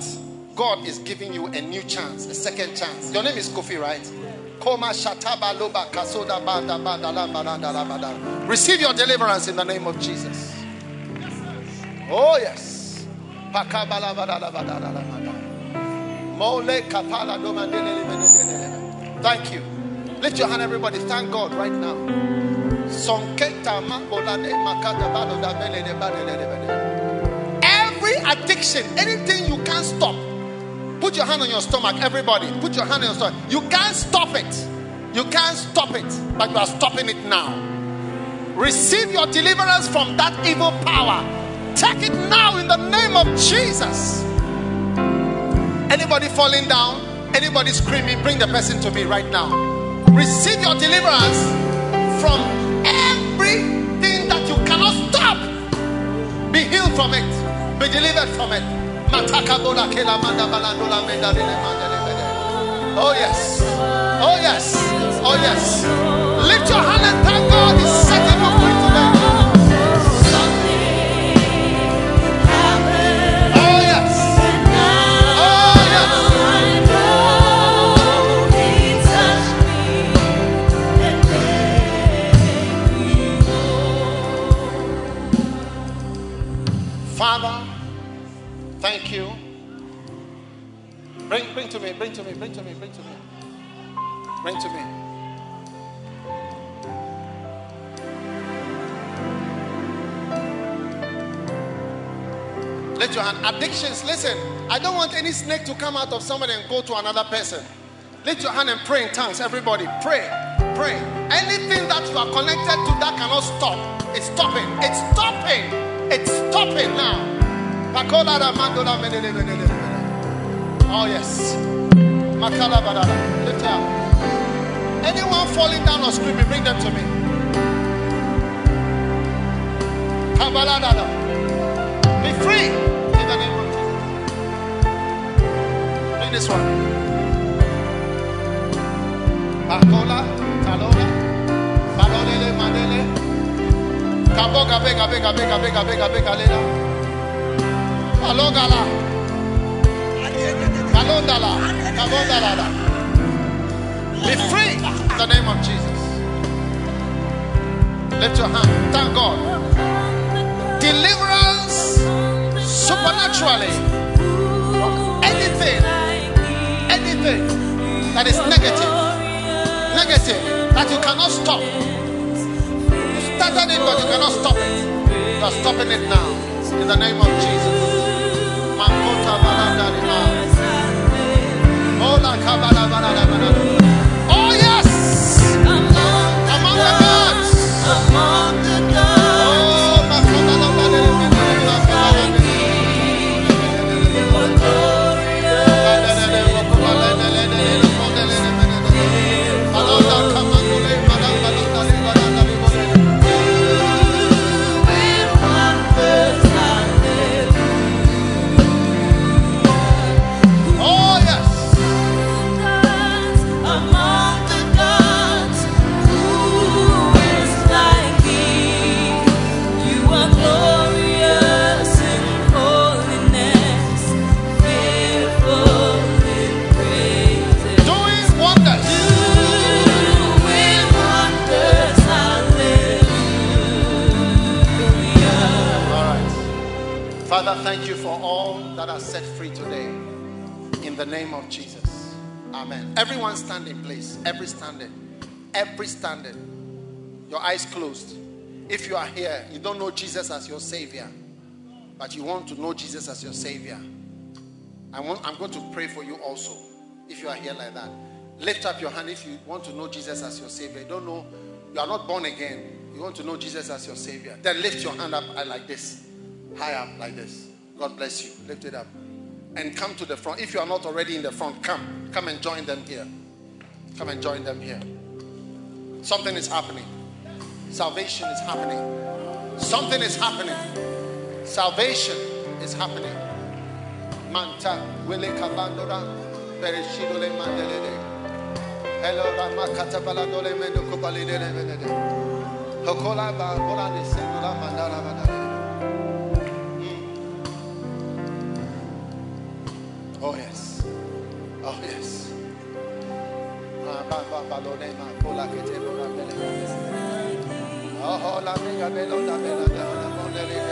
God is giving you a new chance, a second chance. Your name is Kofi, right? Receive your deliverance in the name of Jesus. Oh, yes. Thank you. Lift your hand, everybody. Thank God right now. Every addiction, anything you can't stop put your hand on your stomach, everybody. Put your hand on your stomach. You can't stop it. You can't stop it, but you are stopping it now. Receive your deliverance from that evil power. Take it now in the name of Jesus. Anybody falling down? Anybody screaming? Bring the person to me right now. Receive your deliverance from everything that you cannot stop. Be healed from it. Be delivered from it. Oh yes. Oh yes. Oh yes. Lift your hand and thank God He's setting to me, bring to me, bring to me, bring to me. Bring to me. Let your hand. Addictions, listen. I don't want any snake to come out of somebody and go to another person. Lift your hand and pray in tongues. Everybody, pray. Pray. Anything that you are connected to that cannot stop, it's stopping. It's stopping. It's stopping now. Oh, yes. Makala badala. Lift up. Anyone falling down or screaming, bring them to me. Kabaladala. Be free in the name of Jesus. Bring this one. Bakola, Talola, Balolele, Mandele. Kaboga, bega, bega, bega, bega, bega, bega, lena. Balogala. Kalondala. Kalondala. Be free in the name of Jesus. Lift your hand. Thank God. Deliverance supernaturally from anything, anything that is negative, negative that you cannot stop. You started it, but you cannot stop it. You are stopping it now in the name of Jesus. Ola kabala balala balala. Amen. Everyone standing, please. Every standing. Every standing. Your eyes closed. If you are here, you don't know Jesus as your Savior, but you want to know Jesus as your Savior. I want, I'm going to pray for you also. If you are here like that, lift up your hand if you want to know Jesus as your Savior. You don't know, you are not born again. You want to know Jesus as your Savior. Then lift your hand up uh, like this, high up like this. God bless you. Lift it up. And come to the front. If you are not already in the front, come. Come and join them here. Come and join them here. Something is happening. Salvation is happening. Something is happening. Salvation is happening. Manta wele kabandora mandelede. Hello baladole mendo. Hokola ba sendula mandala Oh yes. Oh yes. Oh la da bela da da mondele.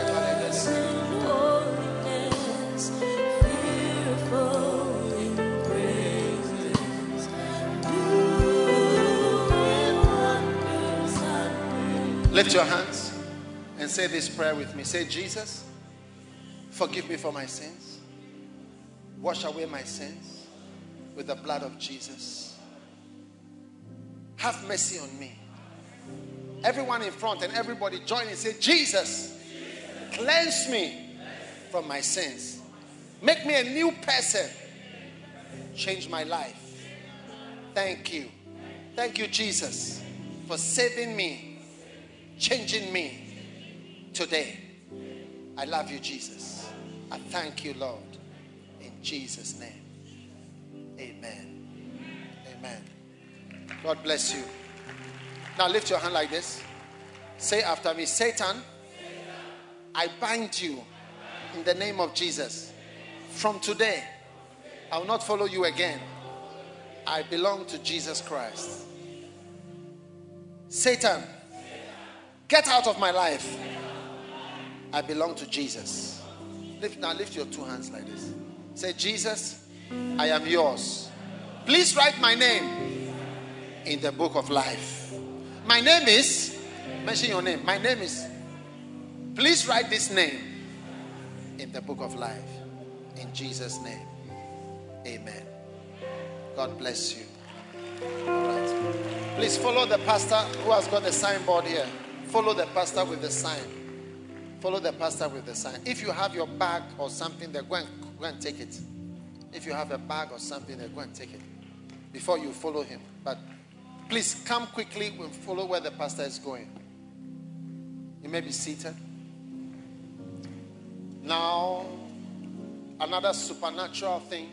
Lift your hands and say this prayer with me. Say, Jesus, forgive me for my sins. Wash away my sins with the blood of Jesus. Have mercy on me. Everyone in front and everybody join and say, Jesus, cleanse me from my sins. Make me a new person. Change my life. Thank you. Thank you, Jesus, for saving me, changing me today. I love you, Jesus. I thank you, Lord. Jesus' name. Amen. Amen. God bless you. Now lift your hand like this. Say after me Satan, I bind you in the name of Jesus. From today, I will not follow you again. I belong to Jesus Christ. Satan, get out of my life. I belong to Jesus. Lift now, lift your two hands like this. Say, Jesus, I am yours. Please write my name in the book of life. My name is, mention your name. My name is, please write this name in the book of life. In Jesus' name. Amen. God bless you. All right. Please follow the pastor who has got the signboard here. Follow the pastor with the sign. Follow the pastor with the sign. If you have your bag or something, then go and, go and take it. If you have a bag or something, then go and take it before you follow him. But please come quickly and follow where the pastor is going. You may be seated. Now, another supernatural thing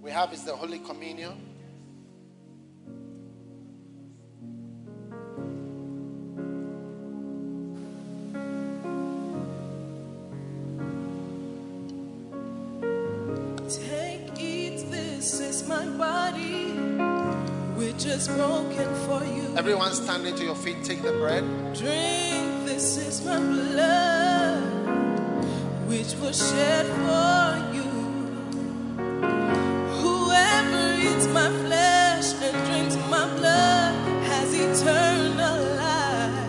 we have is the Holy Communion. Is broken for you. Everyone standing to your feet, take the bread. Drink, this is my blood, which was shed for you. Whoever eats my flesh and drinks my blood has eternal life.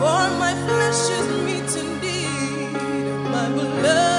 For my flesh is meat indeed, my blood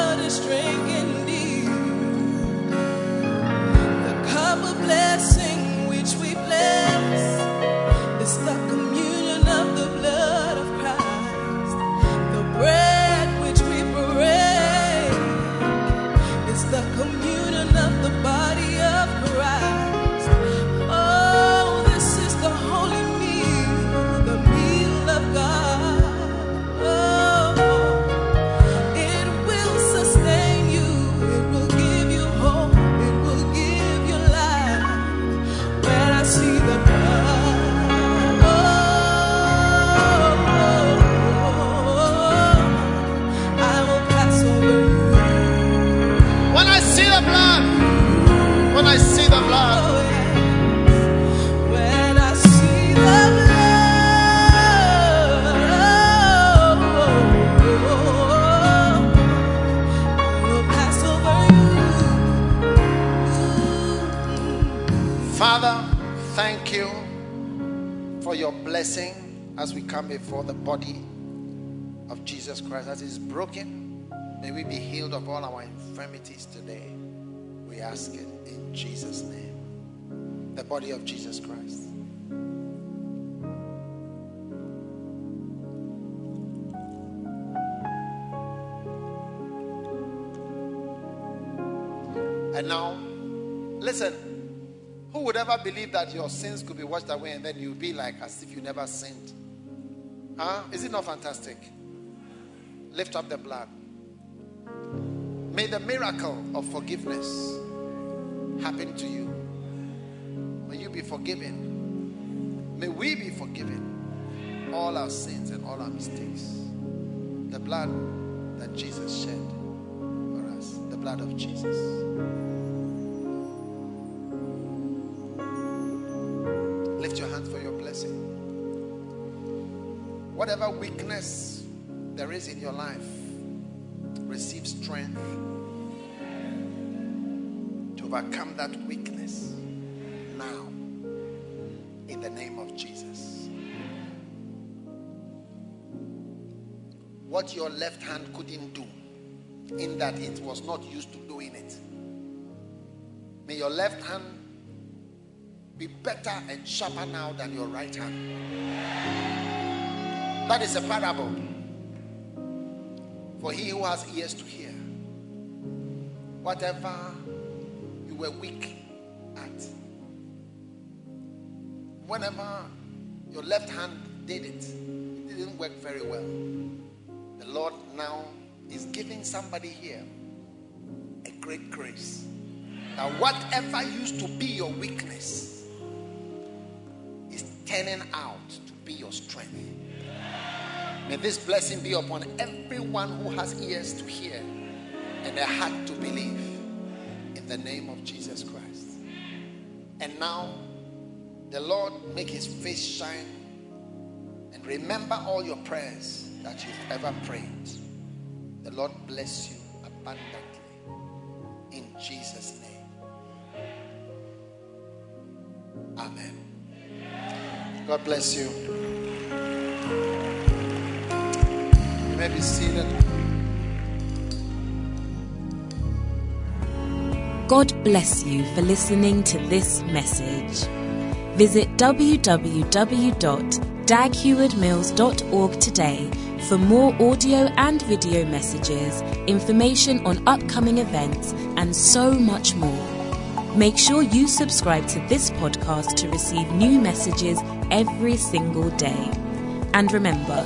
broken. May we be healed of all our infirmities today. We ask it in Jesus' name. The body of Jesus Christ. And now, listen. Who would ever believe that your sins could be washed away and then you'll be like as if you never sinned? Huh? Is it not fantastic? Lift up the blood. May the miracle of forgiveness happen to you. May you be forgiven. May we be forgiven all our sins and all our mistakes. The blood that Jesus shed for us, the blood of Jesus. Lift your hands for your blessing. Whatever weakness there is in your life, receive strength to overcome that weakness now in the name of Jesus. What your left hand couldn't do, in that it was not used to doing it, may your left hand be better and sharper now than your right hand. That is a parable for he who has ears to hear. Whatever you were weak at, whenever your left hand did it, it didn't work very well. The Lord now is giving somebody here a great grace. That whatever used to be your weakness is turning out to be your strength. May this blessing be upon everyone who has ears to hear and a heart to believe in the name of Jesus Christ. And now, the Lord make his face shine and remember all your prayers that you've ever prayed. The Lord bless you abundantly in Jesus' name. Amen. God bless you. You may be seated. God bless you for listening to this message. Visit www.daghewardmills.org today for more audio and video messages, information on upcoming events, and so much more. Make sure you subscribe to this podcast to receive new messages every single day. And remember,